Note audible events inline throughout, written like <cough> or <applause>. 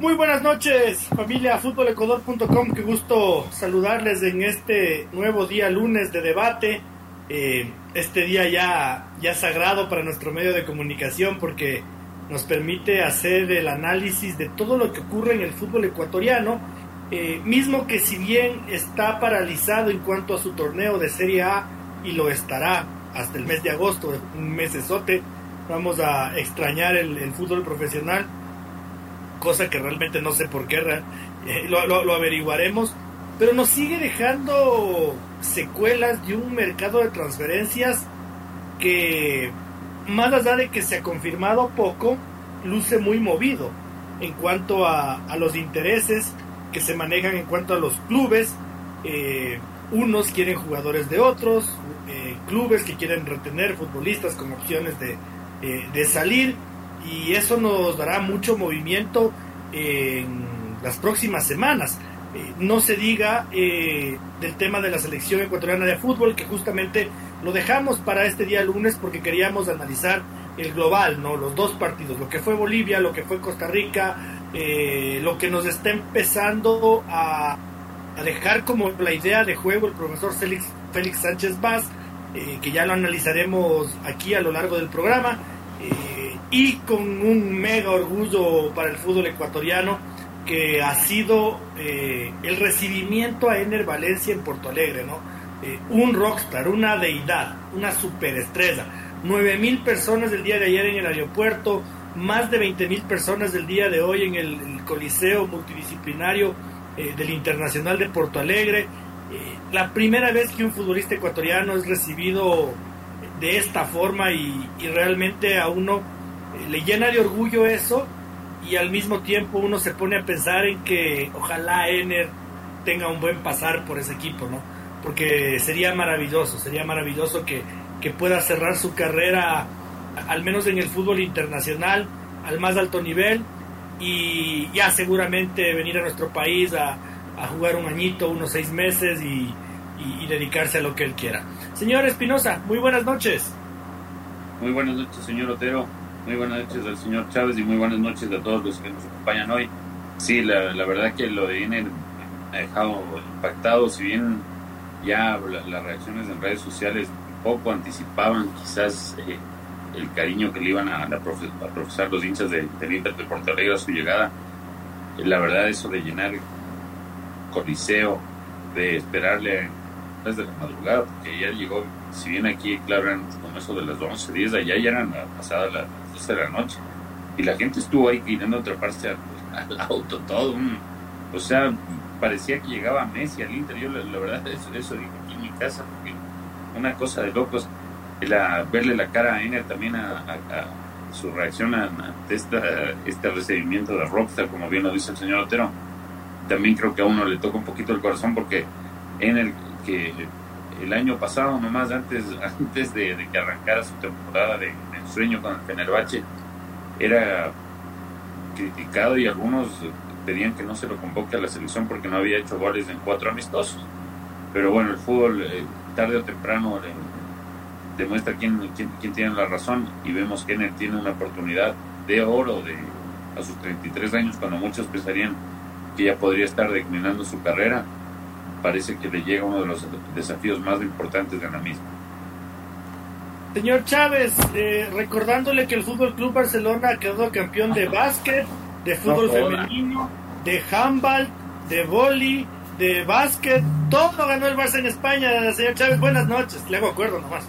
Muy buenas noches, familia futbolecuador.com. Qué gusto saludarles en este nuevo día lunes de debate. Eh, este día ya, ya sagrado para nuestro medio de comunicación porque nos permite hacer el análisis de todo lo que ocurre en el fútbol ecuatoriano, eh, mismo que si bien está paralizado en cuanto a su torneo de Serie A y lo estará hasta el mes de agosto, un mes esote, vamos a extrañar el fútbol profesional, cosa que realmente no sé por qué, eh, lo, lo, averiguaremos, pero nos sigue dejando secuelas de un mercado de transferencias que más allá de que se ha confirmado poco, luce muy movido en cuanto a, los intereses que se manejan en cuanto a los clubes. Eh, unos quieren jugadores de otros, eh, clubes que quieren retener futbolistas con opciones de, de, salir y eso nos dará mucho movimiento en las próximas semanas. Eh, no se diga del tema de la selección ecuatoriana de fútbol que justamente lo dejamos para este día lunes porque queríamos analizar el global, ¿no? Los dos partidos, lo que fue Bolivia, lo que fue Costa Rica, eh, lo que nos está empezando a, a, dejar como la idea de juego el profesor Félix, Félix Sánchez Vaz, eh, que ya lo analizaremos aquí a lo largo del programa, eh, y con un mega orgullo para el fútbol ecuatoriano que ha sido eh, el recibimiento a Ener Valencia en Porto Alegre, ¿no? Eh, un rockstar, una deidad, una superestrella. 9 mil personas el día de ayer en el aeropuerto, más de 20 mil personas el día de hoy en el, Coliseo Multidisciplinario del Internacional de Porto Alegre. La primera vez que un futbolista ecuatoriano es recibido de esta forma y, y realmente a uno eh, le llena de orgullo eso y al mismo tiempo uno se pone a pensar en que ojalá Ener tenga un buen pasar por ese equipo, ¿no? porque sería maravilloso, sería maravilloso que, que, pueda cerrar su carrera, al menos en el fútbol internacional, al más alto nivel, y ya seguramente venir a nuestro país a, jugar un añito, unos seis meses y, dedicarse a lo que él quiera. Señor Espinosa, muy buenas noches. Muy buenas noches, señor Otero. Muy buenas noches al señor Chávez y muy buenas noches a todos los que nos acompañan hoy. Sí, la, la verdad que lo de INE ha dejado impactado, si bien ya la, las reacciones en redes sociales poco anticipaban quizás eh, el cariño que le iban a, a, a profesar los hinchas de, Inter de Porto Alegre a su llegada. Eh, la verdad eso de llenar Coliseo, de esperarle desde la madrugada, porque ya llegó, si bien aquí, claro, eran como eso de las 11, 10, allá ya eran pasadas las 12 de la noche. Y la gente estuvo ahí queriendo atraparse al, al auto, todo un... O sea, parecía que llegaba Messi al Inter. Yo, la, la verdad, eso, eso dije aquí en mi casa, porque una cosa de locos, la, verle la cara a Ener también a, a, a su reacción ante esta, este recibimiento de Rockstar, como bien lo dice el señor Otero. También creo que a uno le toca un poquito el corazón porque Ener, el año pasado, nomás antes, <laughs> antes de, que arrancara su temporada de, de sueño con el Fenerbahce, era criticado y algunos pedían que no se lo convoque a la selección porque no había hecho goles en cuatro amistosos. Pero bueno, el fútbol eh, tarde o temprano eh, demuestra quién, quién, quién, tiene la razón y vemos que él tiene una oportunidad de oro de, a sus 33 años, cuando muchos pensarían que ya podría estar declinando su carrera. Parece que le llega uno de los desafíos más importantes de la misma. Señor Chávez, eh, recordándole que el Fútbol Club Barcelona quedó campeón de básquet, de fútbol no, femenino, de handball, de vóley, de básquet, todo ganó el Barça en España, señor Chávez, buenas noches, le hago acuerdo nomás.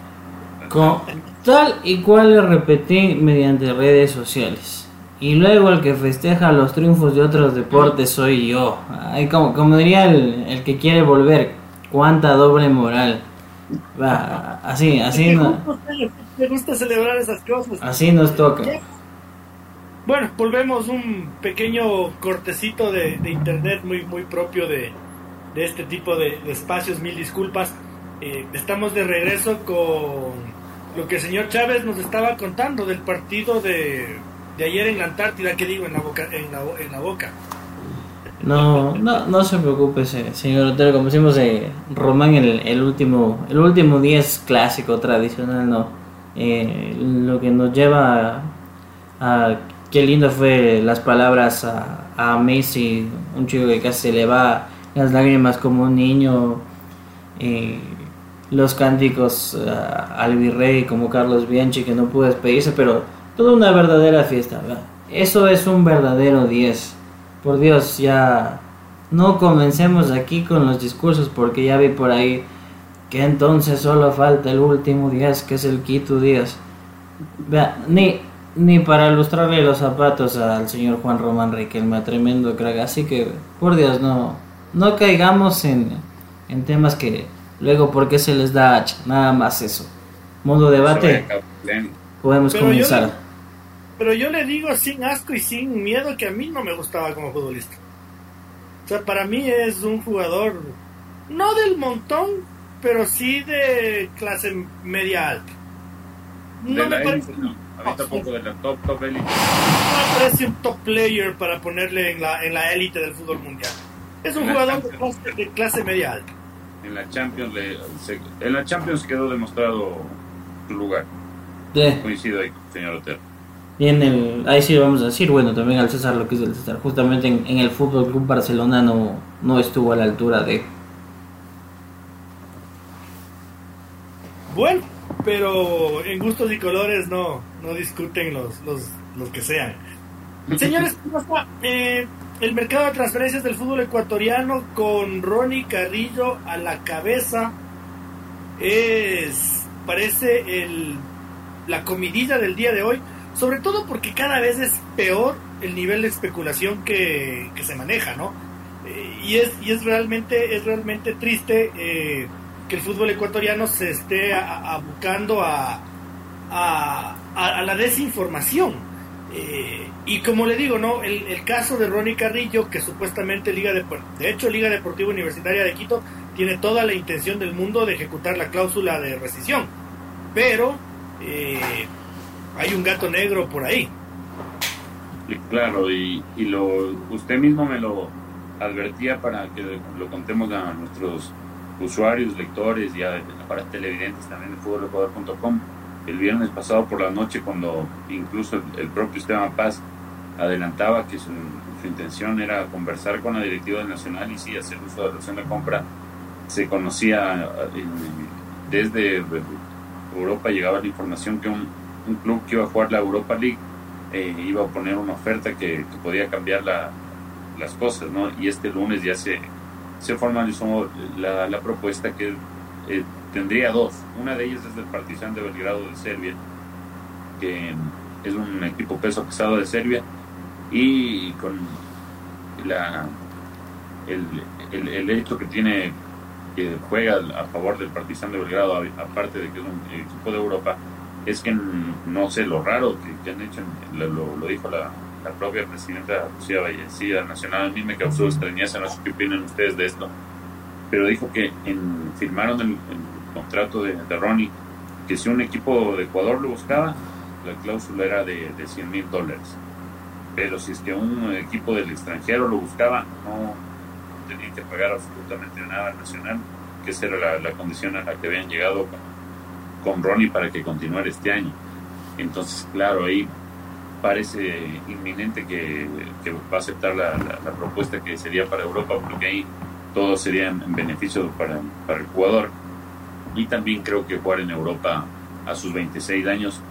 Con tal y cual le repetí mediante redes sociales. Y luego el que festeja los triunfos de otros deportes soy yo. Ay, como, como diría el, el que quiere volver, cuánta doble moral. Va, así, <laughs> así no. Me gusta celebrar esas cosas. Así nos toca. Bueno, volvemos un pequeño cortecito de, de internet muy muy propio de, de este tipo de, espacios, mil disculpas. Eh, estamos de regreso con lo que el señor Chávez nos estaba contando del partido de, de ayer en la Antártida, que digo, en la boca. En la, boca. No, no, no se preocupe, señor Otero. Como decimos, eh, Román, el, el, último el último día es clásico, tradicional, ¿no? Eh, lo que nos lleva a, Qué lindo fue las palabras a, a Messi, un chico que casi se le va las lágrimas como un niño. Eh, los cánticos al virrey como Carlos Bianchi que no pudo despedirse, pero toda una verdadera fiesta. Eso es un verdadero 10 por Dios, ya no comencemos aquí con los discursos porque ya vi por ahí que entonces solo falta el último día, que es el Quito Díaz. Vea, ni, ni para ilustrarle los zapatos al señor Juan Román Riquelme, tremendo crack. Así que, por Dios, no, no caigamos en, en temas que luego porque se les da hacha, nada más eso. Modo debate, podemos comenzar. Pero yo le digo sin asco y sin miedo que a mí no me gustaba como futbolista. O sea, para mí es un jugador, no del montón, pero sí de clase media alta. No me parece. No. A mí tampoco de la top, top élite. No me parece un top player para ponerle en la, en la élite del fútbol mundial. Es un jugador de clase, media alta. En la Champions, le, en la Champions quedó demostrado su lugar. Coincido ahí, señor Otero. Y en el, ahí sí vamos a decir, bueno, también al César lo que es el César. Justamente en, el Fútbol Club Barcelona no, no estuvo a la altura de. Bueno, pero en gustos y colores no, no discuten los, los, los que sean. <laughs> Señores, eh, el mercado de transferencias del fútbol ecuatoriano con Ronnie Carrillo a la cabeza es parece el, la comidilla del día de hoy sobre todo porque cada vez es peor el nivel de especulación que, se maneja, ¿no? Eh, y, es, y es realmente, es realmente triste eh, que el fútbol ecuatoriano se esté abocando a, a, la desinformación. Eh, y como le digo, ¿no? El, caso de Ronnie Carrillo, que supuestamente Liga de, de hecho Liga Deportiva Universitaria de Quito tiene toda la intención del mundo de ejecutar la cláusula de rescisión, pero hay un gato negro por ahí. claro, y, lo, usted mismo me lo advertía para que lo contemos a nuestros usuarios, lectores y a, para televidentes también de fútbolecuador.com. El viernes pasado por la noche, cuando incluso el, propio Esteban Paz adelantaba que su, intención era conversar con la directiva del Nacional y sí hacer uso de la opción de compra, se conocía eh, desde Europa, llegaba la información que un un club que iba a jugar la Europa League eh, iba a poner una oferta que, podía cambiar las cosas, ¿no? Y este lunes ya se, se formalizó la, la propuesta que eh, tendría dos. Una de ellas es del Partizan de Belgrado de Serbia, que es un equipo peso pesado de Serbia, y con la, el, el, hecho que tiene que juega a favor del Partizan de Belgrado, aparte de que es un equipo de Europa, es que no sé lo raro que, han hecho, lo, dijo la, propia presidenta Lucía Vallecilla Nacional, a mí me causó extrañeza, no sé qué opinan ustedes de esto, pero dijo que en, firmaron el, contrato de, de, Ronnie, que si un equipo de Ecuador lo buscaba, la cláusula era de, de 100 mil dólares, pero si es que un equipo del extranjero lo buscaba, no tenía que pagar absolutamente nada al Nacional, que esa era la, condición a la que habían llegado con Ronnie para que continuara este año. Entonces, claro, ahí parece inminente que, va a aceptar la, propuesta que sería para Europa, porque ahí todo sería en beneficio para, para el jugador. Y también creo que jugar en Europa a sus 26 años,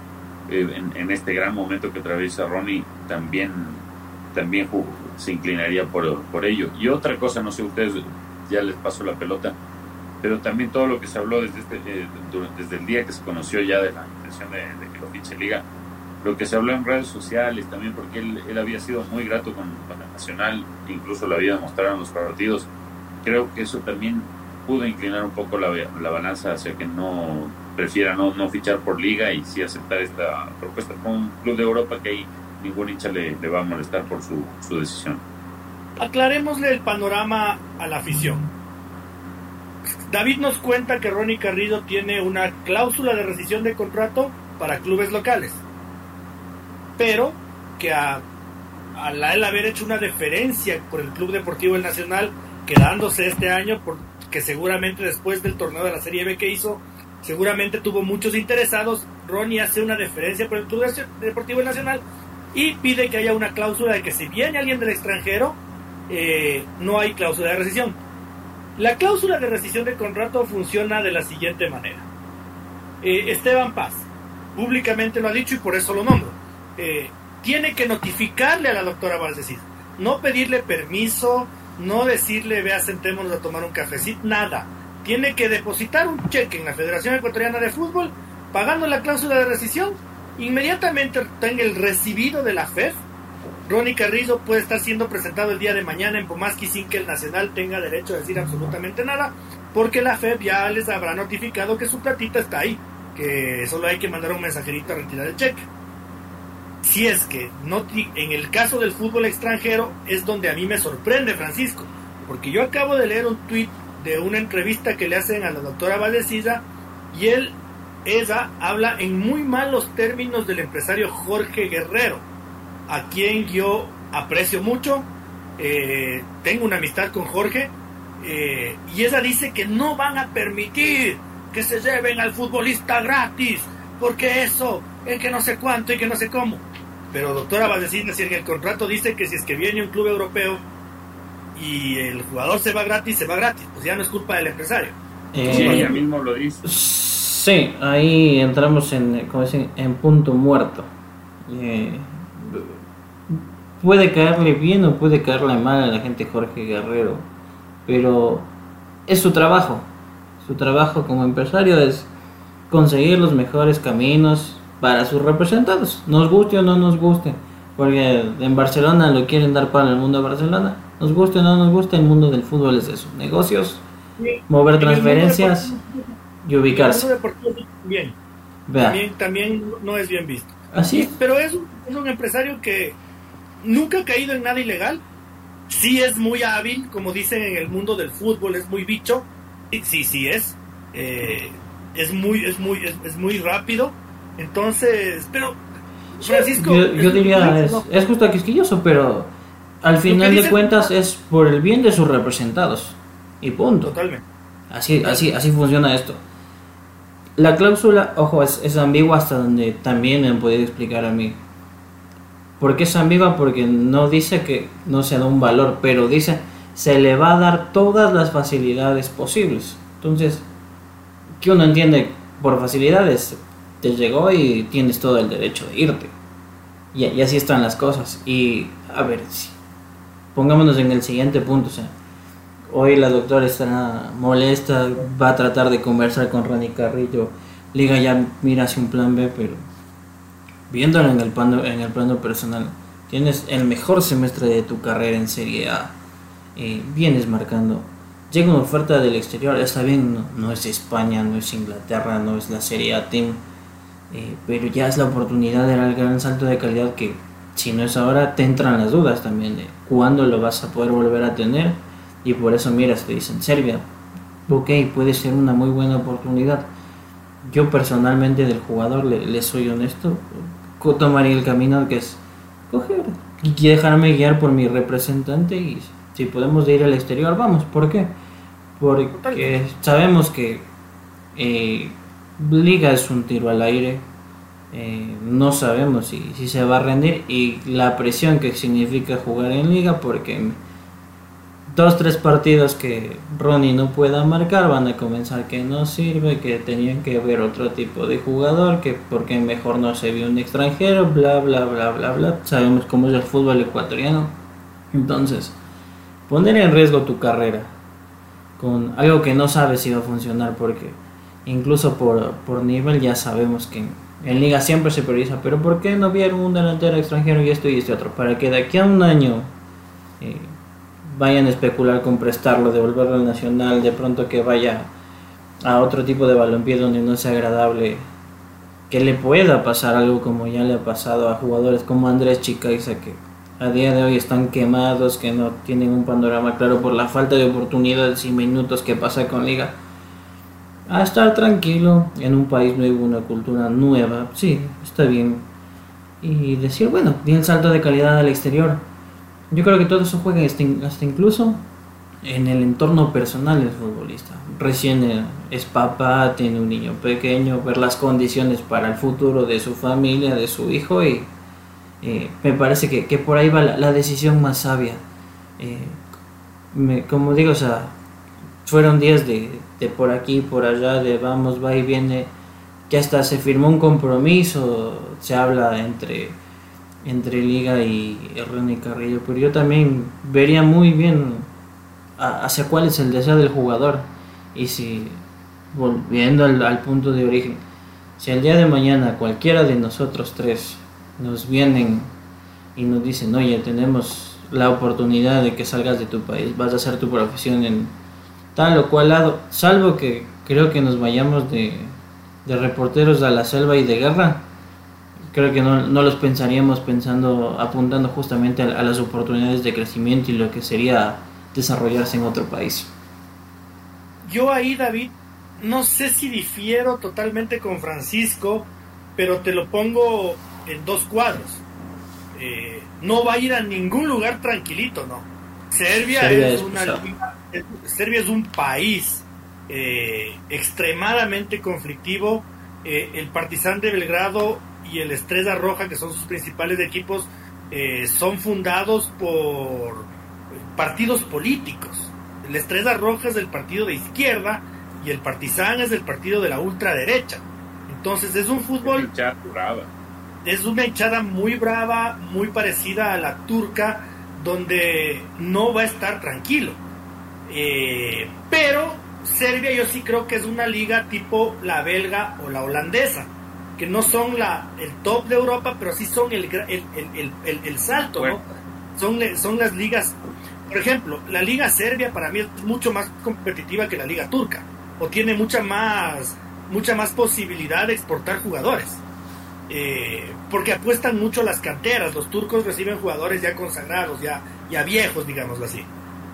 eh, en, este gran momento que atraviesa Ronnie, también, también se inclinaría por, por ello. Y otra cosa, no sé, ustedes ya les paso la pelota pero también todo lo que se habló desde, este, eh, desde el día que se conoció ya de la intención de, que lo fiche Liga, lo que se habló en redes sociales también, porque él, él había sido muy grato con, la Nacional, incluso lo había demostrado en los partidos, creo que eso también pudo inclinar un poco la, la balanza hacia que no prefiera no, no fichar por Liga y sí aceptar esta propuesta. Con un club de Europa que ahí ningún hincha le, le va a molestar por su, su decisión. Aclarémosle el panorama a la afición David nos cuenta que Ronnie Carrillo tiene una cláusula de rescisión de contrato para clubes locales, pero que a, a él haber hecho una deferencia por el Club Deportivo Nacional, quedándose este año, porque seguramente después del torneo de la Serie B que hizo, seguramente tuvo muchos interesados, Ronnie hace una deferencia por el Club Deportivo Nacional y pide que haya una cláusula de que si viene alguien del extranjero, eh, no hay cláusula de rescisión. La cláusula de rescisión de contrato funciona de la siguiente manera. Eh, Esteban Paz públicamente lo ha dicho y por eso lo nombro. Eh, tiene que notificarle a la doctora Valdecid, no pedirle permiso, no decirle vea sentémonos a tomar un cafecito, nada. Tiene que depositar un cheque en la Federación Ecuatoriana de Fútbol pagando la cláusula de rescisión inmediatamente tenga el recibido de la FEF, Ronnie Carrillo puede estar siendo presentado el día de mañana en Pomaski sin que el Nacional tenga derecho a decir absolutamente nada, porque la FEF ya les habrá notificado que su platita está ahí, que solo hay que mandar un mensajerito a retirar el cheque. Si es que no en el caso del fútbol extranjero es donde a mí me sorprende Francisco, porque yo acabo de leer un tuit de una entrevista que le hacen a la doctora Valdecilla y él ella habla en muy malos términos del empresario Jorge Guerrero, a quien yo aprecio mucho, eh, tengo una amistad con Jorge, eh, y ella dice que no van a permitir que se lleven al futbolista gratis, porque eso, es que no sé cuánto y que no sé cómo. Pero doctora Valdecina, si en el contrato dice que si es que viene un club europeo y el jugador se va gratis, se va gratis, pues ya no es culpa del empresario. Eh, sí, ella mismo lo dice. Sí, ahí entramos en, como dicen, en punto muerto. Eh, puede caerle bien o puede caerle mal a la gente Jorge Guerrero, pero es su trabajo. Su trabajo como empresario es conseguir los mejores caminos para sus representados, nos guste o no nos guste, porque en Barcelona lo quieren dar para el mundo de Barcelona, nos guste o no nos guste, el mundo del fútbol es eso, negocios, mover transferencias y ubicarse. Bien. También, también no es bien visto. Así Pero es un empresario que nunca ha caído en nada ilegal. Sí es muy hábil, como dicen en el mundo del fútbol, es muy bicho. Sí, sí es. Eh, es muy, es muy, es, muy rápido. Entonces, pero Francisco. Yo, diría, es, es, justo quisquilloso, pero al final de cuentas es por el bien de sus representados. Y punto. Totalmente. Así, así, así funciona esto. La cláusula, ojo, es, es ambigua hasta donde también me han podido explicar a mí. ¿Por qué es ambigua? Porque no dice que no se da un valor, pero dice se le va a dar todas las facilidades posibles. Entonces, ¿qué uno entiende por facilidades? Te llegó y tienes todo el derecho de irte. Y, así están las cosas. Y a ver, pongámonos en el siguiente punto. O sea, Hoy la doctora está molesta, va a tratar de conversar con Ronnie Carrillo. Liga ya mira hacia un plan B, pero viéndolo en el plano, en el plano personal, tienes el mejor semestre de tu carrera en Serie A. Vienes marcando. Llega una oferta del exterior, está bien, no, es España, no es Inglaterra, no es la Serie A Team, eh, pero ya es la oportunidad de dar el gran salto de calidad que si no es ahora te entran las dudas también de cuándo lo vas a poder volver a tener y por eso, mira, te dicen Serbia, ok, puede ser una muy buena oportunidad. Yo personalmente del jugador, le, soy honesto, tomaría el camino que es coger y dejarme guiar por mi representante y si podemos ir al exterior, vamos. ¿Por qué? Porque sabemos que eh, Liga es un tiro al aire. Eh, no sabemos si, si se va a rendir y la presión que significa jugar en liga porque dos, tres partidos que Ronnie no pueda marcar, van a comenzar que no sirve, que tenían que ver otro tipo de jugador, que porque mejor no se vio un extranjero, bla, bla, bla, bla, bla. Sabemos cómo es el fútbol ecuatoriano. Entonces, poner en riesgo tu carrera con algo que no sabes si va a funcionar, porque incluso por, por nivel ya sabemos que en liga siempre se prioriza, pero ¿por qué no vieron un delantero extranjero y esto y este otro? Para que de aquí a un año... Eh, vayan a especular con prestarlo, devolverlo al Nacional, de pronto que vaya a otro tipo de balompié donde no sea agradable, que le pueda pasar algo como ya le ha pasado a jugadores como Andrés Chicaiza que a día de hoy están quemados, que no tienen un panorama claro por la falta de oportunidades y minutos que pasa con Liga. a estar tranquilo en un país nuevo, una cultura nueva, sí, está bien. Y decir, bueno, di el salto de calidad al exterior. Yo creo que todo eso juega hasta incluso en el entorno personal del futbolista. Recién eh, es papá, tiene un niño pequeño, ver las condiciones para el futuro de su familia, de su hijo y eh, me parece que, por ahí va la, decisión más sabia. Eh, como digo, o sea, fueron días de, de por aquí, por allá, de vamos, va y viene, que hasta se firmó un compromiso, se habla entre entre Liga y y Carrillo, pero yo también vería muy bien hacia cuál es el deseo del jugador. Y si, volviendo al, punto de origen, si el día de mañana cualquiera de nosotros tres nos vienen y nos dicen, oye, tenemos la oportunidad de que salgas de tu país, vas a hacer tu profesión en tal o cual lado, salvo que creo que nos vayamos de, de reporteros a la selva y de guerra, creo que no, no los pensaríamos pensando, apuntando justamente a, las oportunidades de crecimiento y lo que sería desarrollarse en otro país. Yo ahí, David, no sé si difiero totalmente con Francisco, pero te lo pongo en dos cuadros. Eh, no va a ir a ningún lugar tranquilito, ¿no? Serbia, es, una Serbia es un país eh, extremadamente conflictivo. Eh, el Partizan de Belgrado y el Estrella Roja, que son sus principales equipos, son fundados por partidos políticos. El Estrella Roja es del partido de izquierda y el Partizan es del partido de la ultraderecha. Entonces es un fútbol... Es una hinchada muy brava, muy parecida a la turca, donde no va a estar tranquilo. Eh, pero Serbia yo sí creo que es una liga tipo la belga o la holandesa, que no son la, el top de Europa, pero sí son el, el, salto, ¿no? Son, son las ligas por ejemplo, la liga serbia para mí es mucho más competitiva que la liga turca, o tiene mucha más, mucha más posibilidad de exportar jugadores. Eh, porque apuestan mucho las canteras, los turcos reciben jugadores ya consagrados, ya, ya viejos, digámoslo así.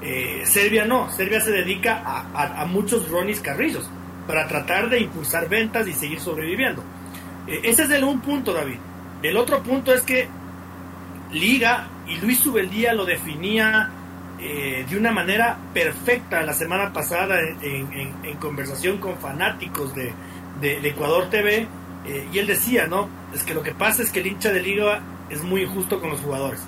Eh, Serbia no, Serbia se dedica a, muchos Ronis Carrillos para tratar de impulsar ventas y seguir sobreviviendo. Eh, ese es el un punto, David. El otro punto es que Liga, y Luis Subeldía lo definía eh, de una manera perfecta la semana pasada en, conversación con fanáticos de, Ecuador TV eh, y él decía, ¿no? Es que lo que pasa es que el hincha de liga es muy injusto con los jugadores.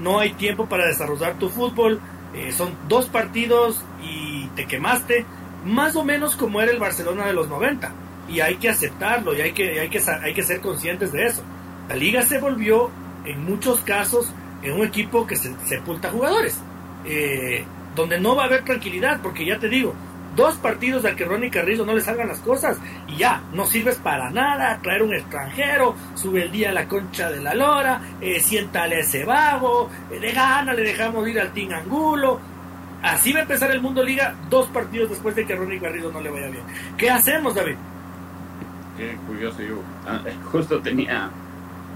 No hay tiempo para desarrollar tu fútbol, eh, son dos partidos y te quemaste, más o menos como era el Barcelona de los 90. Y hay que aceptarlo y hay que, hay que, hay que ser conscientes de eso. La liga se volvió, en muchos casos, en un equipo que se sepulta jugadores eh, donde no va a haber tranquilidad, porque ya te digo, dos partidos a que Ronnie Carrillo no le salgan las cosas y ya, no sirves para nada, traer un extranjero, sube el día a la concha de la lora, eh, siéntale ese vago, eh, de gana le dejamos ir al Team Angulo. Así va a empezar el Mundo Liga dos partidos después de que Ronnie Carrillo no le vaya bien. ¿Qué hacemos, David? Qué curioso yo. Ah, <laughs> justo tenía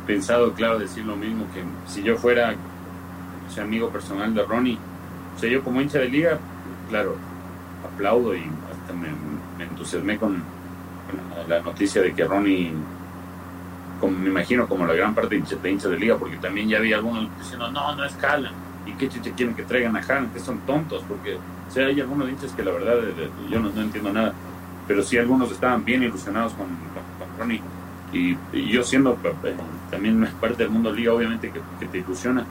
pensado, claro, decir lo mismo, que si yo fuera ese amigo personal de Ronnie, o sea, yo como hincha de liga, claro, aplaudo y hasta me, entusiasmé con, la noticia de que Ronnie, como, me imagino como la gran parte de hinchas de liga, porque también ya había algunos diciendo, no, no es Haaland, y qué chiche quieren que traigan a Haaland, que son tontos, porque o sea, hay algunos hinchas que la verdad yo no, entiendo nada, pero sí algunos estaban bien ilusionados con, Ronnie. Y, yo siendo eh, también parte del mundo liga, obviamente que, te ilusiona,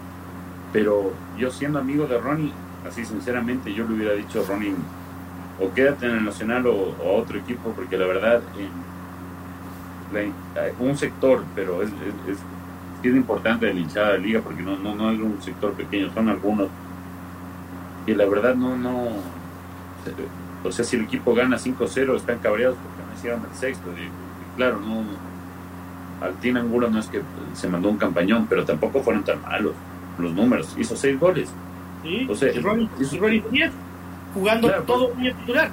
pero yo siendo amigo de Ronnie, así sinceramente yo le hubiera dicho Ronnie o quédate en el Nacional o, a otro equipo porque la verdad un sector pero es, es, es, importante la hinchada de liga porque no, no, no es un sector pequeño son algunos y la verdad no no o sea si el equipo gana 5-0 están cabreados porque no hicieron el sexto y, claro no al Angulo no es que se mandó un campañón pero tampoco fueron tan malos los números. Hizo seis goles. Sí, o sea, jugando todo muy titular.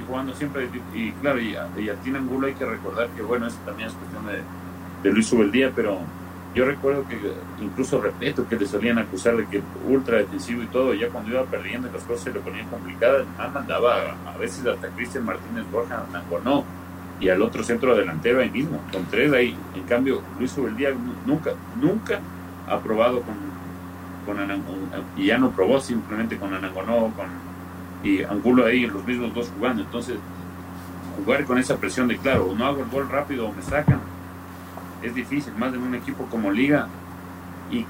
Y jugando siempre, y claro, y a, y Angulo hay que recordar que, bueno, eso también es cuestión de, de Luis Subeldía, pero Yo recuerdo que incluso repito que le solían acusar de que ultra defensivo y todo, ya cuando iba perdiendo y las cosas se le ponían complicadas, mandaba a veces hasta Cristian Martínez Borja no y al otro centro delantero ahí mismo, con tres ahí. En cambio, Luis Ubeldía nunca, nunca ha probado con, con y ya no probó simplemente con Anangonó, con y Angulo ahí, los mismos dos jugando. Entonces, jugar con esa presión de claro, o no hago el gol rápido o me sacan, es difícil, más de un equipo como Liga. Y,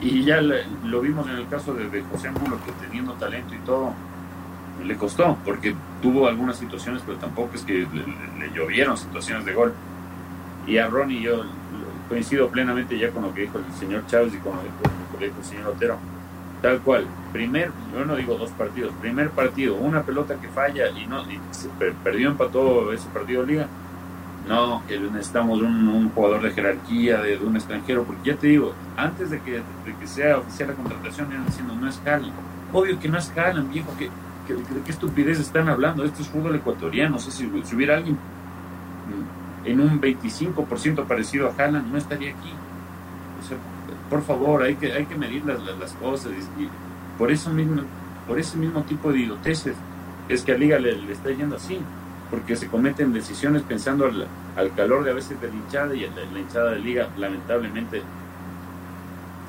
y ya lo vimos en el caso de, de José Angulo, que teniendo talento y todo, le costó, porque tuvo algunas situaciones, pero tampoco es que le, llovieron situaciones de gol. Y a Ronnie yo coincido plenamente ya con lo que dijo el señor Chávez y con lo que dijo el señor Otero. Tal cual, primer, yo no digo dos partidos, primer partido, una pelota que falla y no y se perdió, empató ese partido de liga. No, que necesitamos un, jugador de jerarquía, de, un extranjero, porque ya te digo, antes de que, que sea oficial la contratación, iban diciendo no es Haaland. Obvio que no es Haaland, viejo, que ¿De qué estupidez están hablando? Esto es fútbol ecuatoriano. No sé si, hubiera alguien en un 25% parecido a Haaland, no estaría aquí. por favor, hay que, hay que medir las, las, cosas. Por, eso mismo, por ese mismo tipo de idioteces es que a Liga le, está yendo así. Porque se cometen decisiones pensando al, calor de a veces de la hinchada y la, la hinchada de Liga, lamentablemente,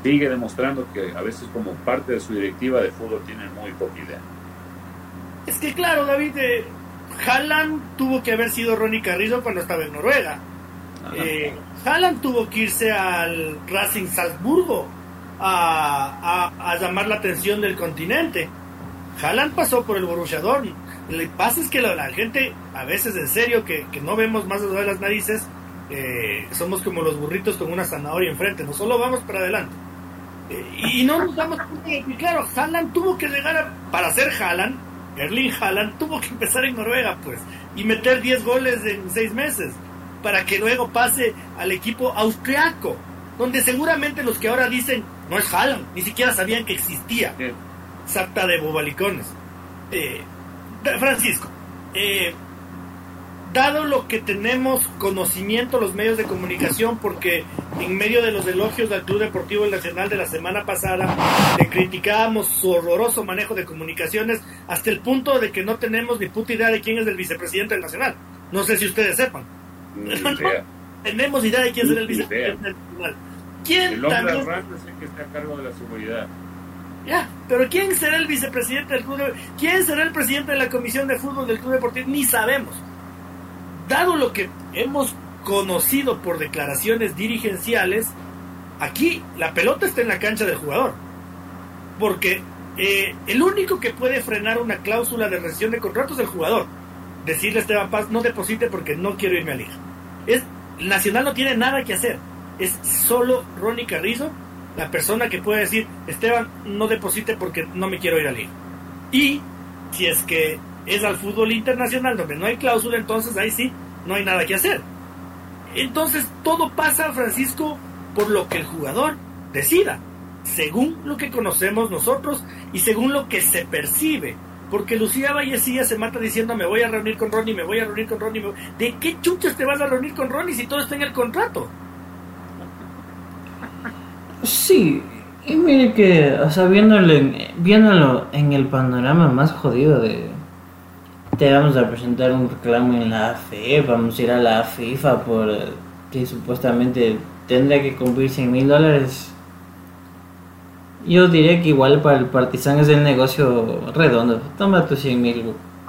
sigue demostrando que a veces como parte de su directiva de fútbol tienen muy poca idea. Es que claro, David, eh, Haaland tuvo que haber sido Ronnie Carrizo cuando estaba en Noruega. Eh, Haaland tuvo que irse al Racing Salzburgo a, a, llamar la atención del continente. Haaland pasó por el Borussia Dortmund. Lo que pasa es que la, gente, a veces en serio, que, no vemos más allá de las narices, eh, somos como los burritos con una zanahoria enfrente, no solo vamos para adelante. Eh, y no nos damos cuenta de que, claro, Haaland tuvo que llegar para ser Haaland, Erling Haaland tuvo que empezar en Noruega, pues, y meter 10 goles en 6 meses, para que luego pase al equipo austriaco, donde seguramente los que ahora dicen, no es Haaland, ni siquiera sabían que existía. Sarta de bobalicones. Eh, Francisco, eh, dado lo que tenemos conocimiento los medios de comunicación, porque en medio de los elogios del Club Deportivo Nacional de la semana pasada, le criticábamos su horroroso manejo de comunicaciones hasta el punto de que no tenemos ni puta idea de quién es el vicepresidente del Nacional. No sé si ustedes sepan. <laughs> tenemos idea de quién es el vicepresidente del Nacional. ¿Quién el hombre también... es el que está a cargo de la seguridad. Ya, pero ¿quién será el vicepresidente del club? ¿Quién será el presidente de la comisión de fútbol del club deportivo? Ni sabemos dado lo que hemos conocido por declaraciones dirigenciales, aquí la pelota está en la cancha del jugador. Porque eh, el único que puede frenar una cláusula de rescisión de contrato es el jugador. Decirle a Esteban Paz, no deposite porque no quiero irme a liga. Es, Nacional no tiene nada que hacer. Es solo Ronnie Carrizo la persona que puede decir, Esteban, no deposite porque no me quiero ir a liga. Y si es que es al fútbol internacional donde no hay cláusula, entonces ahí sí, no hay nada que hacer. Entonces todo pasa, Francisco, por lo que el jugador decida, según lo que conocemos nosotros y según lo que se percibe. Porque Lucía Vallecilla se mata diciendo me voy a reunir con Ronnie, me voy a reunir con Ronnie. ¿De qué chuchas te vas a reunir con Ronnie si todo está en el contrato? Sí, y mire que, o sea, viéndolo en el panorama más jodido de, te vamos a presentar un reclamo en la AFE, vamos a ir a la FIFA por que supuestamente tendría que cumplir 100 mil dólares. Yo diría que igual para el Partizan es el negocio redondo. Toma tus 100 mil,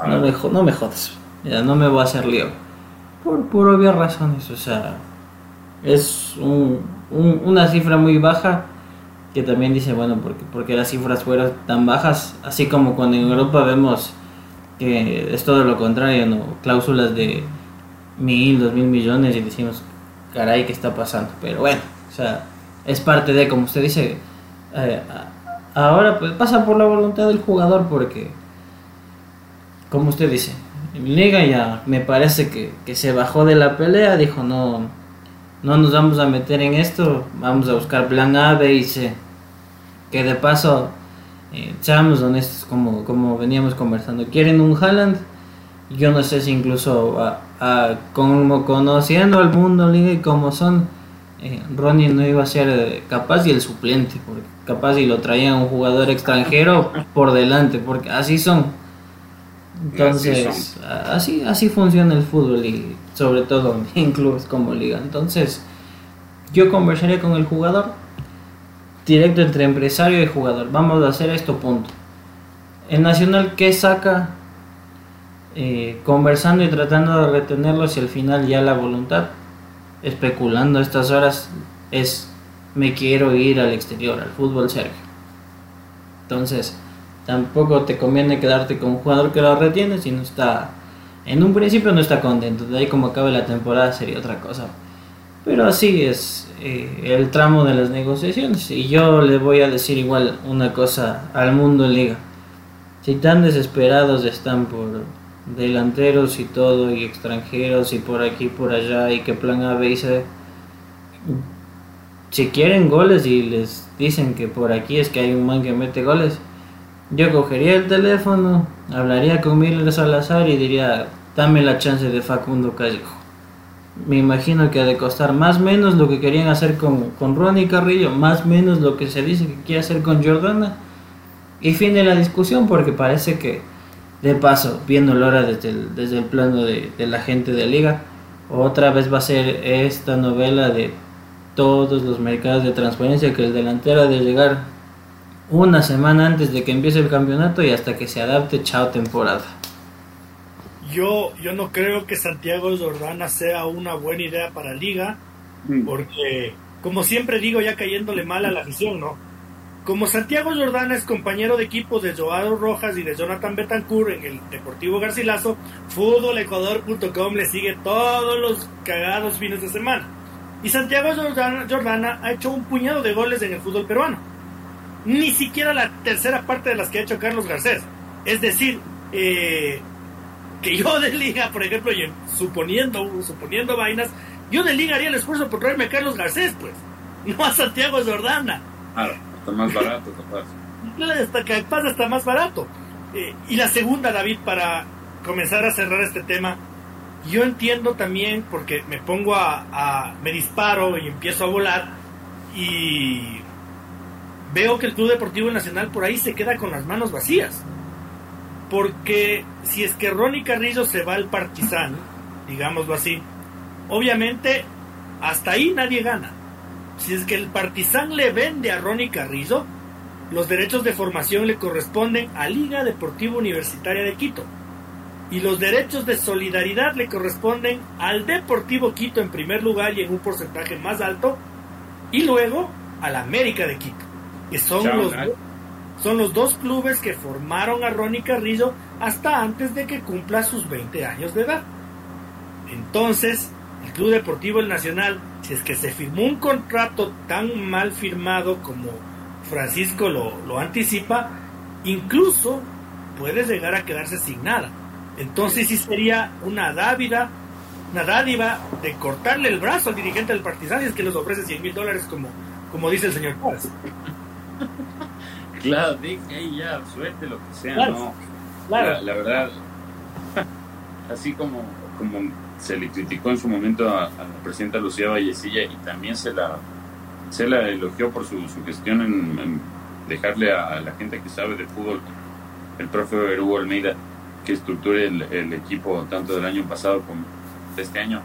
no me, no me jodas, ya no me voy a hacer lío. Por, por obvias razones, o sea, es un, una cifra muy baja que también dice, bueno, porque, porque las cifras fueron tan bajas, así como cuando en Europa vemos es todo lo contrario, ¿no? Cláusulas de mil, dos mil millones y decimos, caray, ¿qué está pasando? Pero bueno, o sea, es parte de, como usted dice, eh, ahora pues pasa por la voluntad del jugador porque, como usted dice, en Liga ya me parece que, que se bajó de la pelea, dijo, no, no nos vamos a meter en esto, vamos a buscar plan A, B y C. Que de paso eh, seamos honestos, como, como veníamos conversando, quieren un Haaland, yo no sé si incluso como conociendo al mundo liga y como son, eh, Ronnie no iba a ser capaz y el suplente, porque capaz y lo traían un jugador extranjero por delante, porque así son. Entonces, así, así funciona el fútbol y sobre todo <laughs> en clubes como liga. Entonces, yo conversaría con el jugador, directo entre empresario y jugador. Vamos a hacer esto, punto. El Nacional, ¿qué saca? Eh, conversando y tratando de retenerlo si al final ya la voluntad, especulando estas horas, es me quiero ir al exterior, al fútbol serio. Entonces, tampoco te conviene quedarte con un jugador que lo retiene si no está, en un principio no está contento, de ahí como acabe la temporada sería otra cosa. Pero así es eh, el tramo de las negociaciones y yo le voy a decir igual una cosa al mundo en liga. Si tan desesperados están por delanteros y todo y extranjeros y por aquí por allá y que plan A, B y C, si quieren goles y les dicen que por aquí es que hay un man que mete goles, yo cogería el teléfono, hablaría con Miller Salazar y diría, dame la chance de Facundo Callejo. Me imagino que ha de costar más menos lo que querían hacer con, con Ronnie Carrillo, más menos lo que se dice que quiere hacer con Jordana. Y fin de la discusión porque parece que, de paso, viendo Lora desde el, desde el plano de, de la gente de liga, otra vez va a ser esta novela de todos los mercados de transferencia que el delantero ha de llegar una semana antes de que empiece el campeonato y hasta que se adapte, chao temporada. Yo, yo no creo que Santiago Jordana sea una buena idea para Liga, mm. porque, como siempre digo, ya cayéndole mal a la afición, ¿no? Como Santiago Jordana es compañero de equipo de Joao Rojas y de Jonathan Betancourt en el Deportivo Garcilaso, futbolecuador.com le sigue todos los cagados fines de semana. Y Santiago Jordana ha hecho un puñado de goles en el fútbol peruano ni siquiera la tercera parte de las que ha hecho Carlos Garcés. Es decir, eh, que yo <laughs> de liga, por ejemplo, y suponiendo, suponiendo vainas, yo de liga haría el esfuerzo por traerme a Carlos Garcés, pues, <laughs> no a Santiago Jordana. Claro, está más barato, capaz. Hasta capaz está más barato. Eh, y la segunda, David, para comenzar a cerrar este tema, yo entiendo también, porque me pongo a me disparo y empiezo a volar, y veo que el Club Deportivo Nacional por ahí se queda con las manos vacías. Porque si es que Ronnie Carrillo se va al Partizan, digámoslo así, obviamente hasta ahí nadie gana. Si es que el Partizan le vende a Ronnie Carrillo, los derechos de formación le corresponden a Liga Deportiva Universitaria de Quito. Y los derechos de solidaridad le corresponden al Deportivo Quito en primer lugar y en un porcentaje más alto, y luego al América de Quito que son los, son los dos clubes que formaron a Ronnie Carrillo hasta antes de que cumpla sus 20 años de edad. Entonces, el Club Deportivo El Nacional, si es que se firmó un contrato tan mal firmado como Francisco lo, lo anticipa, incluso puede llegar a quedarse sin nada. Entonces sí sería una dádiva, una dádiva de cortarle el brazo al dirigente del Partizan y es que les ofrece 100 mil dólares como, como dice el señor Paz. Claro, deje ahí ya, suerte lo que sea, no. La, verdad, <laughs> así como, como se le criticó en su momento a, la presidenta Lucía Vallecilla y también se la, se la elogió por su, gestión en, dejarle a, la gente que sabe de fútbol, el profe Hugo Almeida, que estructure el, equipo tanto del año pasado como de este año.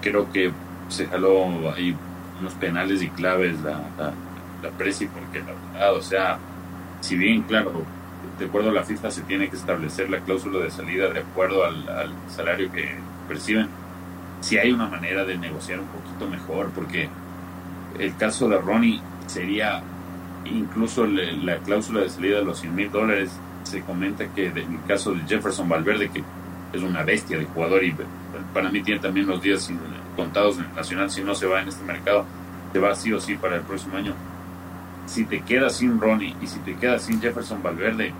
Creo que se jaló ahí unos penales y claves la, la, la Presi, porque la verdad, o sea, si bien, claro, de acuerdo a la FIFA se tiene que establecer la cláusula de salida de acuerdo al, salario que perciben, si hay una manera de negociar un poquito mejor, porque el caso de Ronnie sería incluso la cláusula de salida de los 100 mil dólares. Se comenta que en el caso de Jefferson Valverde, que es una bestia de jugador y para mí tiene también los días contados en el Nacional, si no se va en este mercado, se va sí o sí para el próximo año si te quedas sin Ronnie y si te quedas sin Jefferson Valverde,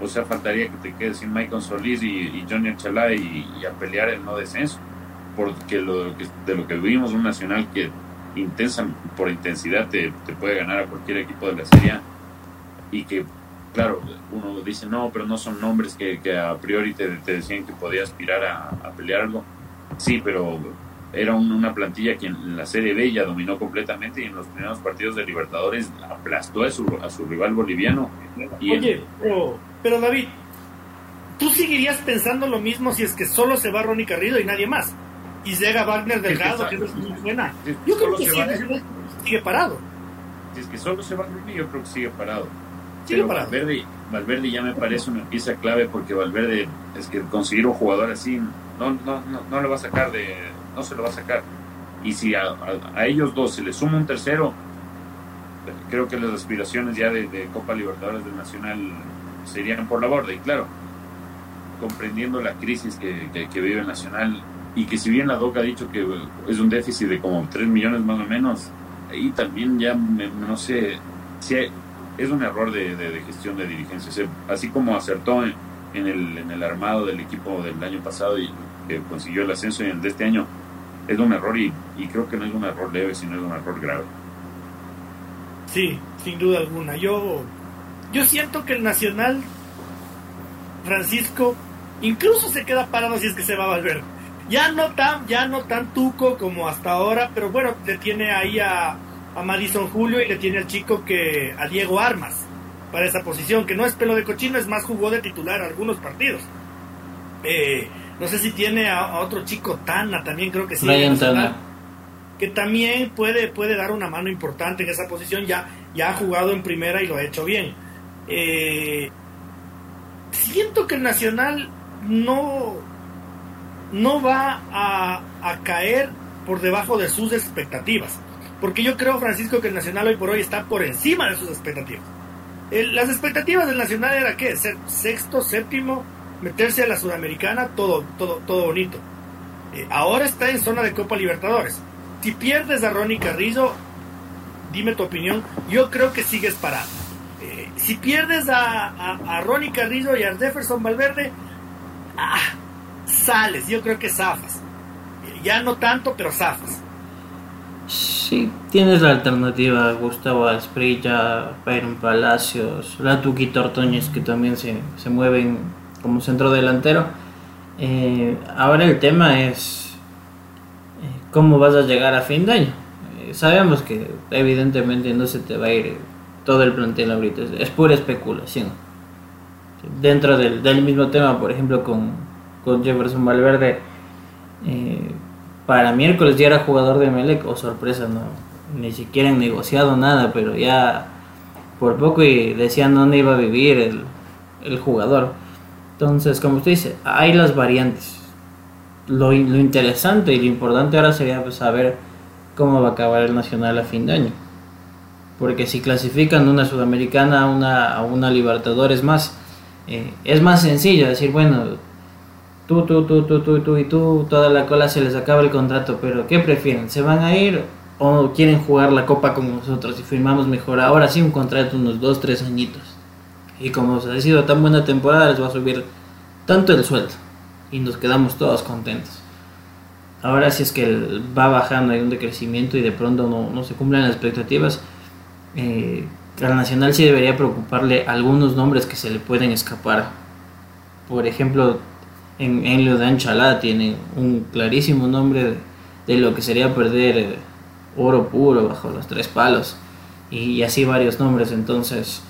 o sea, faltaría que te quedes sin Michael Solís y, Johnny Archalá y, a pelear el no descenso, porque lo, de lo que vivimos un nacional que intensa por intensidad te, puede ganar a cualquier equipo de la serie y que, claro, uno dice no, pero no son nombres que, a priori te, decían que podía aspirar a, a pelear algo. Sí, pero era una plantilla que en la Serie B ya dominó completamente y en los primeros partidos de Libertadores aplastó a su, a su rival boliviano. Oye, pero, David, ¿tú seguirías pensando lo mismo si es que solo se va Ronnie Carrillo y nadie más? Y llega Wagner Delgado, que, es muy buena. yo creo que sigue, parado. Si es que solo se va Ronnie, yo creo que sigue parado. Sigue parado. Valverde, Valverde ya me parece una pieza clave porque Valverde es que conseguir un jugador así no, no, no, no le va a sacar de no se lo va a sacar. Y si a, ellos dos se les suma un tercero, creo que las aspiraciones ya de, Copa Libertadores del Nacional serían por la borda. Y claro, comprendiendo la crisis que, vive el Nacional y que si bien la DOC ha dicho que es un déficit de como 3 millones más o menos, ahí también ya no sé si es un error de, gestión de dirigencia. así como acertó en, el, en el armado del equipo del año pasado y consiguió el ascenso y el de este año, es un error y, creo que no es un error leve, sino es un error grave. Sí, sin duda alguna. Yo, yo siento que el Nacional Francisco incluso se queda parado si es que se va a volver. Ya no tan, ya no tan tuco como hasta ahora, pero bueno, le tiene ahí a, a Madison Julio y le tiene al chico que a Diego Armas para esa posición, que no es pelo de cochino, es más jugó de titular algunos partidos. Eh, no sé si tiene a, otro chico, Tana, también creo que sí. Que también puede, puede dar una mano importante en esa posición. Ya, ya ha jugado en primera y lo ha hecho bien. Eh, siento que el Nacional no, no va a, a caer por debajo de sus expectativas. Porque yo creo, Francisco, que el Nacional hoy por hoy está por encima de sus expectativas. las expectativas del Nacional era qué? Ser sexto, séptimo, meterse a la Sudamericana, todo, todo, todo bonito. Eh, ahora está en zona de Copa Libertadores. Si pierdes a Ronnie Carrillo, dime tu opinión, yo creo que sigues parado. Eh, si pierdes a, a, Ronnie Carrillo y a Jefferson Valverde, ah, sales, yo creo que zafas. Eh, ya no tanto, pero zafas. Sí, tienes la alternativa Gustavo Asprilla, Byron Palacios, la Tuquito Ortoñez que también se, se mueven como centro delantero. Eh, ahora el tema es eh, cómo vas a llegar a fin de año. Eh, sabemos que evidentemente no se te va a ir todo el plantel ahorita, es, pura especulación. Dentro del, del, mismo tema, por ejemplo, con, con Jefferson Valverde, para miércoles ya era jugador de Melec, o sorpresa, no, ni siquiera han negociado nada, pero ya por poco y decían dónde iba a vivir el, el jugador. Entonces, como usted dice, hay las variantes. Lo, lo interesante y lo importante ahora sería pues, saber cómo va a acabar el Nacional a fin de año. Porque si clasifican una Sudamericana a una, una Libertadores más, eh, es más sencillo decir, bueno, tú, tú, tú, tú, tú, tú y tú, toda la cola se les acaba el contrato, pero ¿qué prefieren? ¿Se van a ir o quieren jugar la copa con nosotros y firmamos mejor? Ahora sí un contrato unos 2, 3 añitos. Y como se ha sido tan buena temporada, les va a subir tanto el sueldo. Y nos quedamos todos contentos. Ahora si es que va bajando, hay un decrecimiento y de pronto no, se cumplen las expectativas, eh, al Nacional sí debería preocuparle algunos nombres que se le pueden escapar. Por ejemplo, en, en de Anchalá tiene un clarísimo nombre de, lo que sería perder eh, oro puro bajo los tres palos. y así varios nombres. Entonces,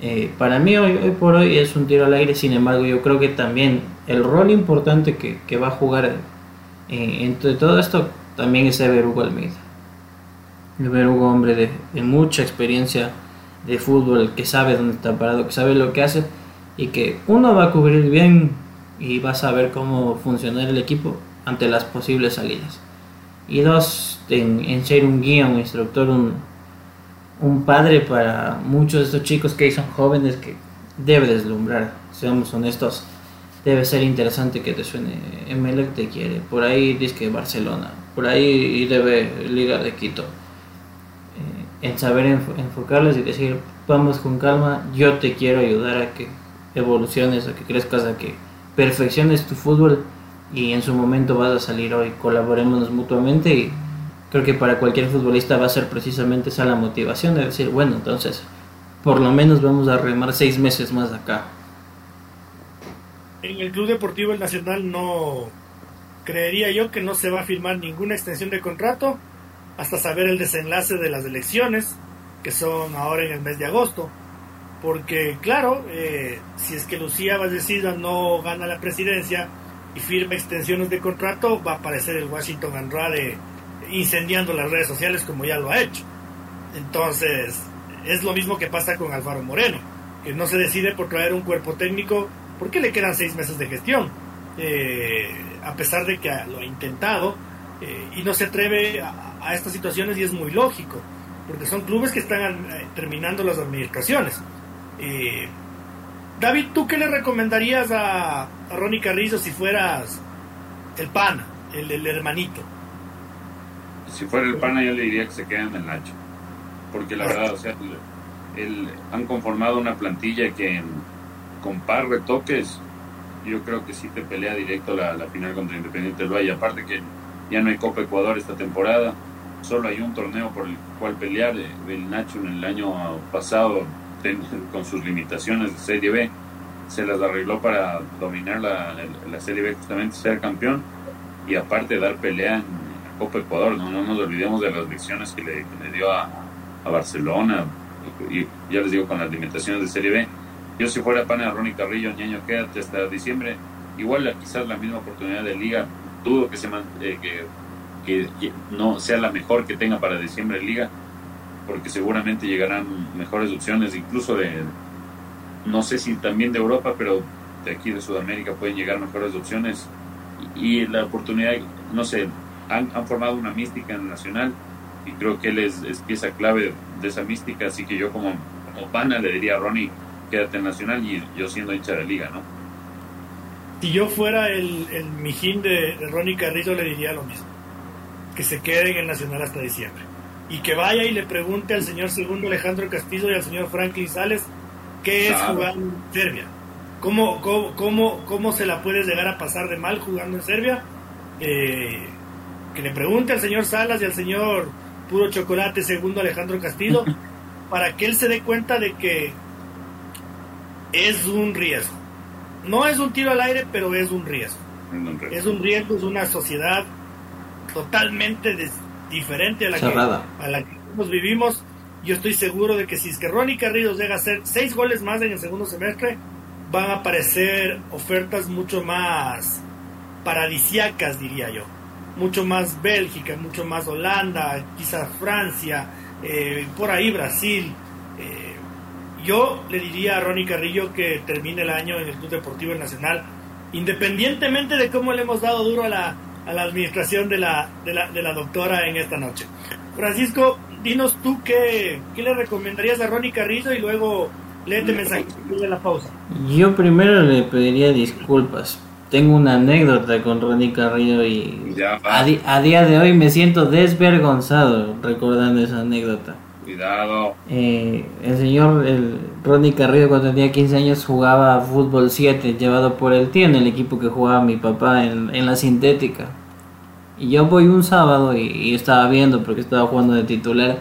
eh, para mí hoy, por hoy es un tiro al aire, sin embargo yo creo que también el rol importante que, va a jugar eh, entre todo esto también es Ever Hugo Almeida. Ever Hugo, hombre de, mucha experiencia de fútbol, que sabe dónde está parado, que sabe lo que hace y que uno va a cubrir bien y va a saber cómo funcionar el equipo ante las posibles salidas. Y dos, en, en ser un guía, un instructor, un, un padre para muchos de estos chicos que son jóvenes que debe deslumbrar, seamos honestos. Debe ser interesante que te suene. Emelec te quiere, por ahí dice que Barcelona, por ahí debe Liga de Quito. Eh, en saber enfocarles y decir, vamos con calma, yo te quiero ayudar a que evoluciones, a que crezcas, a que perfecciones tu fútbol. Y en su momento vas a salir hoy, colaboremos mutuamente y creo que para cualquier futbolista va a ser precisamente esa la motivación de decir, bueno, entonces, por lo menos vamos a remar seis meses más acá. En el Club Deportivo El Nacional no creería yo que no se va a firmar ninguna extensión de contrato hasta saber el desenlace de las elecciones, que son ahora en el mes de agosto. Porque, claro, eh, si es que Lucía Vallecida no gana la presidencia y firma extensiones de contrato, va a aparecer el Washington Andrade incendiando las redes sociales como ya lo ha hecho. Entonces, es lo mismo que pasa con Alfaro Moreno, que no se decide por traer un cuerpo técnico porque le quedan seis meses de gestión. Eh, a pesar de que lo ha intentado eh, y no se atreve a, estas situaciones y es muy lógico, porque son clubes que están eh, terminando las administraciones. David, ¿tú qué le recomendarías a, Ronnie Carrizo si fueras el pana, el, hermanito? Si fuera el pana yo le diría que se quede en el Nacho, porque la verdad, o sea, el, han conformado una plantilla que con par retoques yo creo que sí te pelea directo la, la final contra Independiente del Valle. Aparte que ya no hay Copa Ecuador esta temporada, solo hay un torneo por el cual pelear. Eh, el Nacho en el año pasado, <laughs> con sus limitaciones de Serie B, se las arregló para dominar la, la Serie B, justamente ser campeón y aparte dar pelea en Copa Ecuador. No, no nos olvidemos de las lecciones que le, dio a, a Barcelona y ya les digo con las limitaciones de Serie B yo si fuera pana Ronnie Carrillo, ñaño, quédate hasta diciembre. Igual quizás la misma oportunidad de liga. Dudo que, se eh, que, que, no sea la mejor que tenga para diciembre liga, porque seguramente llegarán mejores opciones, incluso de, no sé si también de Europa, pero de aquí de Sudamérica pueden llegar mejores opciones. Y, la oportunidad, no sé, han, han, formado una mística Nacional y creo que él es, pieza clave de esa mística, así que yo como, como pana le diría a Ronnie quédate en Nacional y yo siendo hincha de liga, ¿no? Si yo fuera el, el mijín de, Ronnie Carrillo le diría lo mismo, que se quede en el Nacional hasta diciembre. Y que vaya y le pregunte al señor segundo Alejandro Castillo y al señor Franklin Sales qué es jugar en Serbia, cómo, cómo, cómo, cómo se la puede llegar a pasar de mal jugando en Serbia, eh, que le pregunte al señor Salas y al señor Puro Chocolate segundo Alejandro Castillo <laughs> para que él se dé cuenta de que es un riesgo. No es un tiro al aire, pero es un riesgo. Es un riesgo, es una sociedad totalmente diferente a la, que, a la que vivimos. Yo estoy seguro de que si es que Ronnie Carrillo llega a hacer seis goles más en el segundo semestre, van a aparecer ofertas mucho más paradisiacas, diría yo. Mucho más Bélgica, mucho más Holanda, quizás Francia, eh, por ahí Brasil. Eh, yo le diría a Ronnie Carrillo que termine el año en el Club Deportivo Nacional, independientemente de cómo le hemos dado duro a la, a la administración de la, de, la, de la doctora en esta noche. Francisco, dinos tú qué, qué le recomendarías a Ronnie Carrillo y luego léete mensaje de la pausa. Yo primero le pediría disculpas. Tengo una anécdota con Ronnie Carrillo y a, a día de hoy me siento desvergonzado recordando esa anécdota. Cuidado. Eh, el señor el Ronnie Carrillo cuando tenía 15 años jugaba fútbol 7 llevado por el tío en el equipo que jugaba mi papá en, la sintética. Y yo voy un sábado y, estaba viendo porque estaba jugando de titular.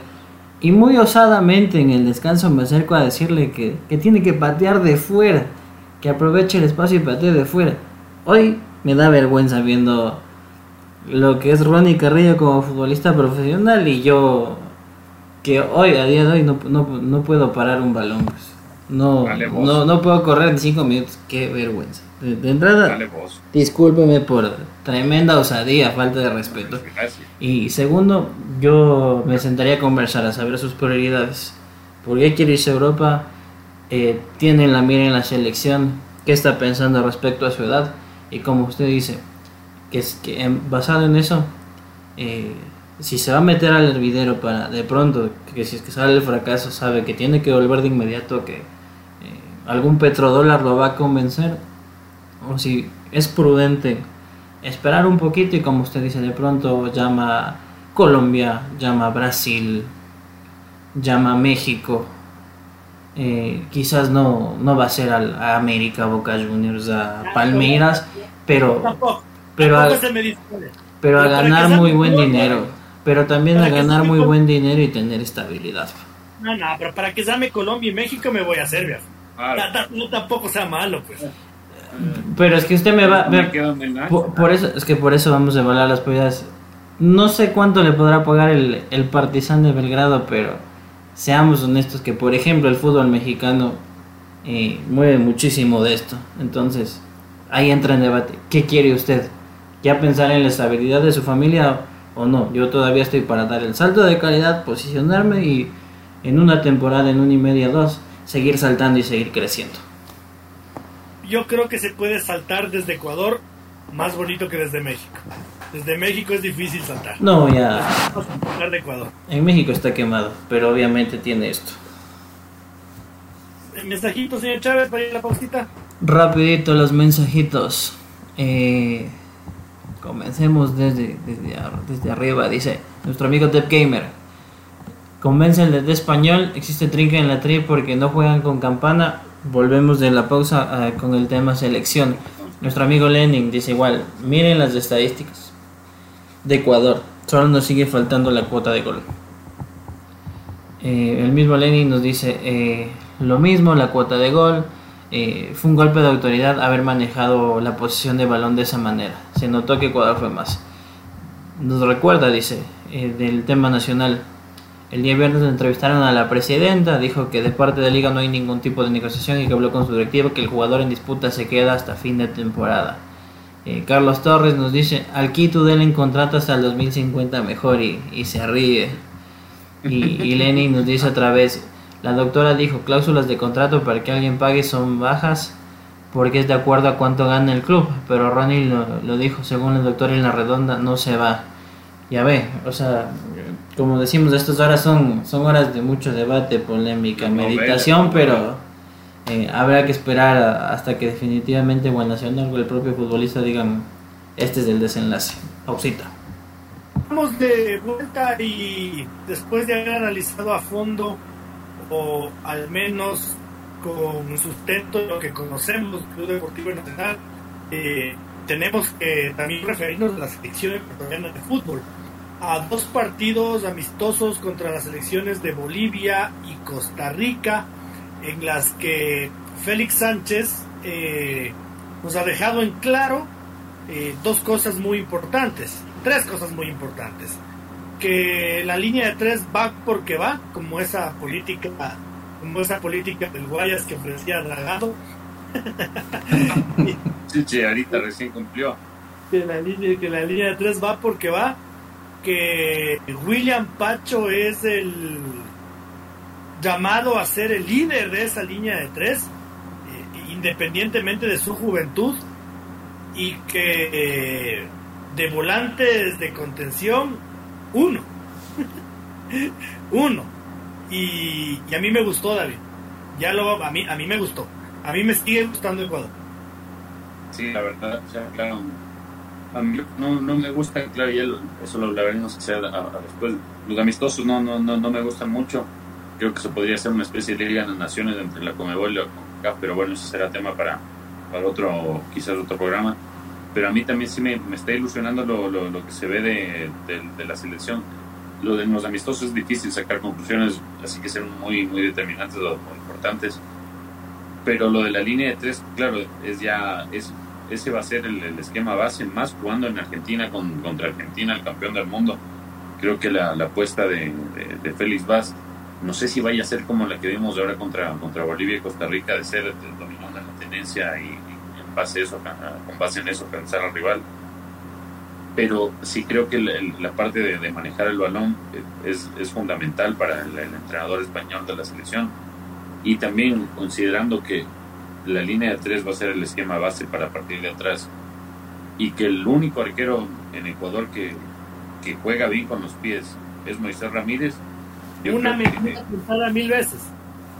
Y muy osadamente en el descanso me acerco a decirle que, que tiene que patear de fuera. Que aproveche el espacio y patee de fuera. Hoy me da vergüenza viendo lo que es Ronnie Carrillo como futbolista profesional y yo que hoy, a día de hoy, no, no, no puedo parar un balón. Pues. No, no, no puedo correr en 5 minutos. Qué vergüenza. De, entrada, discúlpeme por tremenda osadía, falta de respeto. Y segundo, yo me sentaría a conversar, a saber sus prioridades. ¿Por qué quiere irse a Europa? Eh, tiene la mira en la selección. ¿Qué está pensando respecto a su edad? Y como usted dice, que, es, que basado en eso, eh, si se va a meter al hervidero para de pronto, que si es que sale el fracaso, sabe que tiene que volver de inmediato, que eh, algún petrodólar lo va a convencer, o si es prudente esperar un poquito y como usted dice, de pronto llama Colombia, llama Brasil, llama México. Eh, quizás no, no va a ser a, América, Boca Juniors, a Palmeiras, pero, pero, pero a ganar muy buen dinero pero también a ganar muy buen dinero y tener estabilidad. No, no, pero para que llame Colombia y México me voy a Serbia. No, tampoco sea malo, pues. Pero es que usted me va. Me ve- quedo en el por, por eso, es que por eso vamos a evaluar las prioridades. No sé cuánto le podrá pagar el, el Partizan de Belgrado, pero seamos honestos que, por ejemplo, el fútbol mexicano eh, mueve muchísimo de esto. Entonces, ahí entra en debate. ¿Qué quiere usted? ¿Ya pensar en la estabilidad de su familia o no? Yo todavía estoy para dar el salto de calidad, posicionarme y en una temporada, en una y media, dos, seguir saltando y seguir creciendo. Yo creo que se puede saltar desde Ecuador más bonito que desde México. Desde México es difícil saltar. No, ya hablar de Ecuador. en México está quemado, pero obviamente tiene esto. El mensajito, señor Chávez, para ir a la pausita. Rapidito los mensajitos. Eh, comencemos desde, desde, ar- desde arriba. Dice nuestro amigo Dev Gamer. Convéncenle de español. Existe trinca en la tri porque no juegan con campana. Volvemos de la pausa ah, con el tema selección. Nuestro amigo Lenin dice igual. Miren las estadísticas de Ecuador. Solo nos sigue faltando la cuota de gol. Eh, el mismo Lenin nos dice eh, lo mismo, la cuota de gol. Eh, fue un golpe de autoridad haber manejado la posición de balón de esa manera. Se notó que Ecuador fue más. Nos recuerda, dice, eh, del tema nacional. El día viernes entrevistaron a la presidenta, dijo que de parte de liga no hay ningún tipo de negociación y que habló con su directivo que el jugador en disputa se queda hasta fin de temporada. Eh, Carlos Torres nos dice, al Quito denle en contrato hasta el 2050 mejor y, y se ríe. Y, y Lenin nos dice otra vez, la doctora dijo, cláusulas de contrato para que alguien pague son bajas porque es de acuerdo a cuánto gana el club, pero Ronnie lo, lo dijo, según el doctor en la redonda, no se va. Ya ve, o sea, como decimos, estas horas son, son horas de mucho debate, polémica, meditación, pero eh, habrá que esperar a- hasta que definitivamente el Nacional o el propio futbolista digan, este es el desenlace. Pausita. Vamos de vuelta y después de haber analizado a fondo, o al menos con sustento lo que conocemos, Club Deportivo Nacional, eh, tenemos que también referirnos a la selección ecuatoriana de fútbol. A dos partidos amistosos contra las selecciones de Bolivia y Costa Rica, en las que Félix Sánchez eh, nos ha dejado en claro eh, dos cosas muy importantes, tres cosas muy importantes. Que la línea de tres va porque va, como esa política, como esa política del Guayas que ofrecía Dragado. <laughs> Sí, sí, ahorita recién cumplió. que la línea, que la línea de tres va porque va, que William Pacho es el llamado a ser el líder de esa línea de tres, eh, independientemente de su juventud, y que eh, de volantes de contención, uno. uno. Y, y a mí me gustó, David. Ya lo, a mí, a mí me gustó. A mí me sigue gustando Ecuador. Sí, la verdad, o sea, claro. A mí no, no me gusta, claro, ya eso lo hablaremos sea a- después. Los amistosos no, no, no, no me gustan mucho. Creo que se podría hacer una especie de liga de naciones entre la Comebol y la CONCACAF, pero bueno, eso será tema para, para otro, quizás otro programa. Pero a mí también sí me, me está ilusionando lo, lo, lo que se ve de, de, de la selección. Lo de los amistosos es difícil sacar conclusiones, así que ser muy, muy determinantes o, importantes. Pero lo de la línea de tres, claro, es ya, es, ese va a ser el, el esquema base, más jugando en Argentina con, contra Argentina, el campeón del mundo. Creo que la, la apuesta de, de, Félix Vaz, no sé si vaya a ser como la que vimos ahora contra, contra Bolivia y Costa Rica, de ser en la tenencia y, base eso, con base en eso, pensar al rival. Pero sí creo que la parte de, de manejar el balón es, es fundamental para el, el entrenador español de la selección. Y también considerando que la línea de tres va a ser el esquema base para partir de atrás y que el único arquero en Ecuador que, que juega bien con los pies es Moisés Ramírez. yo una que- mil veces.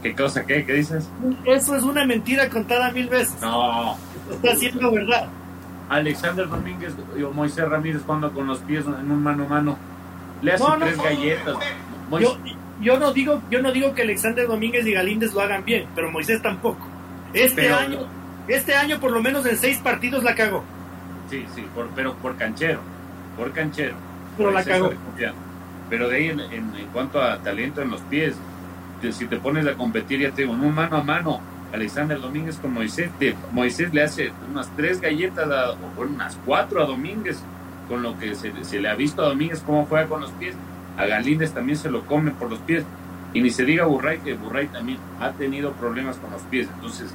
¿Qué cosa? ¿Qué? ¿Qué dices? Eso es una mentira contada mil veces. No, Está siendo verdad. Alexander Domínguez o Moisés Ramírez jugando con los pies en un mano a mano. Le hace No, no, tres no. galletas. Yo, yo no digo, yo no digo que Alexander Domínguez y Galíndez lo hagan bien, pero Moisés tampoco. Este Pero- año, este año por lo menos en seis partidos la cagó. Sí, sí, por, pero por canchero. Por canchero. Pero Por la cagó. Pero de ahí, en, en- en cuanto a talento en los pies, que si te pones a competir, ya te digo, un mano a mano, Alexander Domínguez con Moisés. Moisés le hace unas tres galletas, o unas cuatro a Domínguez, con lo que se, le ha visto a Domínguez cómo juega con los pies. A Galíndez también se lo come por los pies. Y ni se diga Burray, que Burray también ha tenido problemas con los pies. Entonces,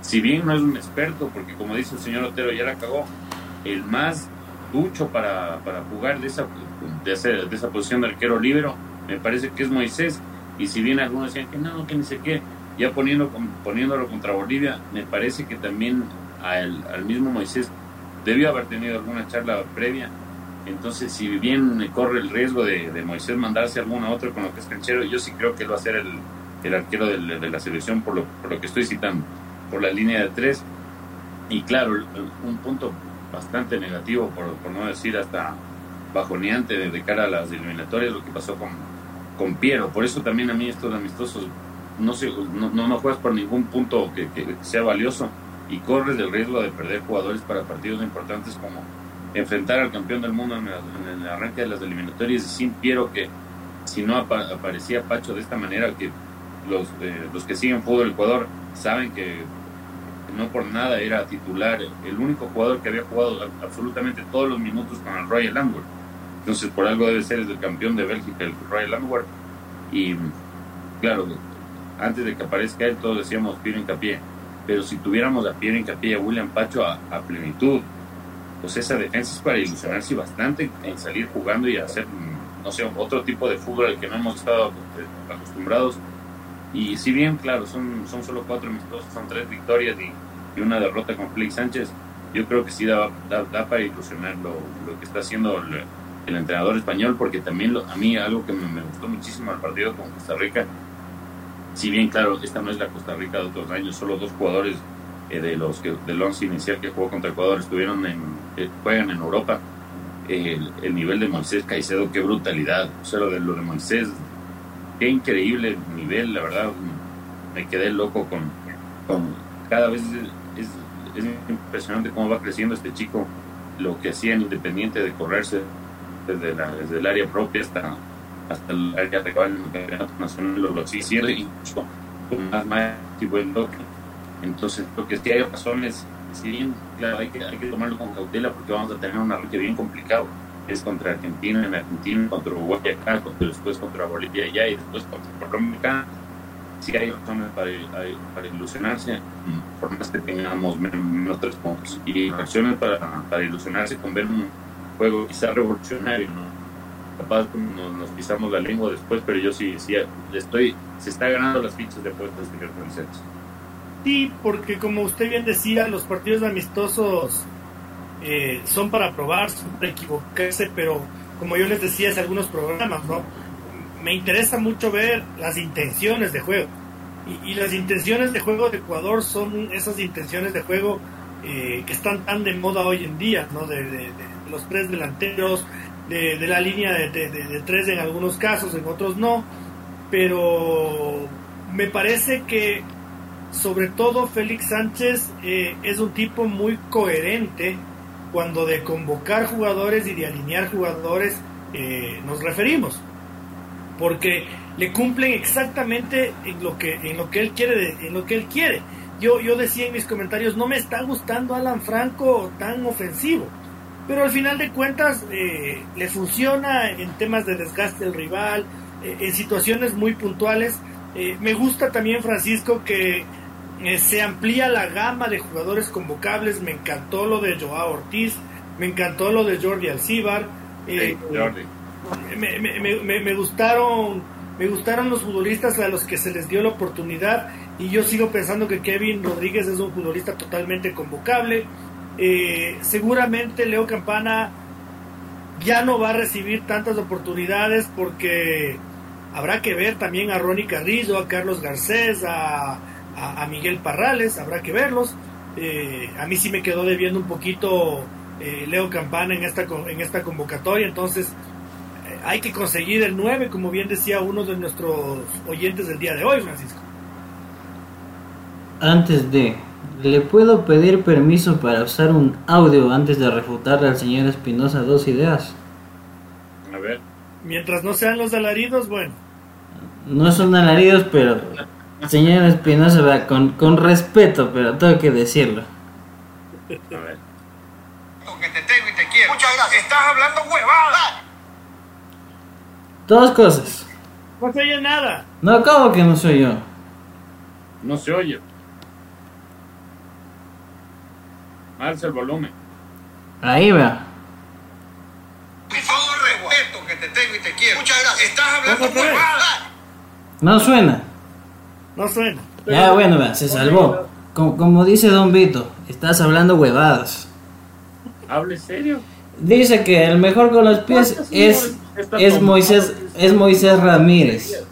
si bien no es un experto, porque como dice el señor Otero, ya la cagó, el más ducho para, para jugar de esa, de, de esa posición de arquero libero, me parece que es Moisés. Y si bien algunos decían que no, que ni sé qué, ya poniendo, poniéndolo contra Bolivia, me parece que también al, al mismo Moisés debió haber tenido alguna charla previa. Entonces, si bien corre el riesgo de, de Moisés mandarse alguna otra con lo que es canchero, yo sí creo que él va a ser el, el arquero de, de, la selección por lo, por lo que estoy citando, por la línea de tres. Y claro, un punto bastante negativo, por, por no decir hasta bajoneante de, cara a las eliminatorias, lo que pasó con, con Piero. Por eso también a mí estos amistosos no, se, no, no, juegas por ningún punto que, sea valioso y corres el riesgo de perder jugadores para partidos importantes como enfrentar al campeón del mundo en el, arranque de las eliminatorias sin Piero que si no aparecía Pacho de esta manera que los, eh, los que siguen fútbol Ecuador saben que no por nada era titular, el único jugador que había jugado absolutamente todos los minutos con el Royal Antwerp. Entonces, por algo debe ser el campeón de Bélgica, el Royal Antwerp. Y claro, antes de que aparezca él, todos decíamos Piero Incapié. Pero si tuviéramos a Piero Incapié y a William Pacho a, plenitud, pues esa defensa es para ilusionarse bastante en salir jugando y hacer, no sé, otro tipo de fútbol al que no hemos estado acostumbrados y si bien, claro, son, son solo cuatro amistosos, son tres victorias y, una derrota con Félix Sánchez, yo creo que sí da, da, para ilusionar lo, lo, que está haciendo el, entrenador español, porque también a mí algo que me, gustó muchísimo al partido con Costa Rica, si bien, claro, esta no es la Costa Rica de otros años, solo dos jugadores eh, de los que del once inicial que jugó contra Ecuador estuvieron en, eh, juegan en Europa. el, el, nivel de Moisés Caicedo, qué brutalidad. O sea, lo de, lo de Moisés qué increíble nivel, la verdad, me quedé loco con, con cada vez es, es, impresionante cómo va creciendo este chico, lo que hacía en Independiente de correrse desde, la, desde el área propia hasta, hasta el área rival en el campeonato nacional, lo, lo hicieron y con más, más. Entonces, lo que sí hay razones, si bien, claro, hay que, hay que tomarlo con cautela porque vamos a tener un arranque bien complicado es contra Argentina en Argentina, contra Uruguay acá, después contra Bolivia allá y después contra Colombia acá. Sí hay razones para, para ilusionarse, por más que tengamos menos tres puntos. Y razones para, para ilusionarse con ver un juego quizá revolucionario, ¿no? Capaz nos, nos, pisamos la lengua después, pero yo sí, sí estoy, se está ganando las fichas de puestos de conceptos. Sí, porque como usted bien decía, los partidos amistosos eh, son para probar, son para equivocarse, pero como yo les decía en algunos programas, ¿no? Me interesa mucho ver las intenciones de juego. Y, las intenciones de juego de Ecuador son esas intenciones de juego eh, que están tan de moda hoy en día, ¿no? De, los tres delanteros, de, la línea de, tres en algunos casos, en otros no. Pero me parece que sobre todo Félix Sánchez eh, es un tipo muy coherente cuando de convocar jugadores y de alinear jugadores eh, nos referimos. Porque le cumplen exactamente en lo que, en lo que él quiere, en lo que él quiere. Yo, yo decía en mis comentarios, no me está gustando Alan Franco tan ofensivo. Pero al final de cuentas eh, le funciona en temas de desgaste del rival, eh, en situaciones muy puntuales. me gusta también Francisco que eh, se amplía la gama de jugadores convocables. Me encantó lo de Joao Ortiz, me encantó lo de Jordi Alcibar. Eh, me, gustaron me gustaron los futbolistas a los que se les dio la oportunidad y yo sigo pensando que Kevin Rodríguez es un futbolista totalmente convocable. Eh, seguramente Leo Campana ya no va a recibir tantas oportunidades porque habrá que ver también a Ronnie Carrillo, a Carlos Garcés, a, Miguel Parrales, habrá que verlos. Eh, a mí sí me quedó debiendo un poquito eh, Leo Campana en esta, en esta convocatoria, entonces hay que conseguir el 9, como bien decía uno de nuestros oyentes del día de hoy, Francisco. Antes de, ¿le puedo pedir permiso para usar un audio antes de refutarle al señor Espinosa dos ideas? A ver. Mientras no sean los alaridos, bueno. No son alaridos, pero Señor Espinosa, con, con respeto, pero tengo que decirlo. A ver. que te tengo y te quiero. Muchas gracias. Estás hablando huevada. Dos cosas. No se oye nada. No, ¿cómo que no soy yo? No se oye. Alza el volumen. Ahí vea. Con todo el respeto que te tengo y te quiero. Muchas gracias. Estás hablando. No suena. No suena. Ya, bueno, vea, se salvó. Como, como dice Don Vito, estás hablando huevadas. Hable serio. Dice que el mejor con los pies es, es Moisés es Moisés Ramírez.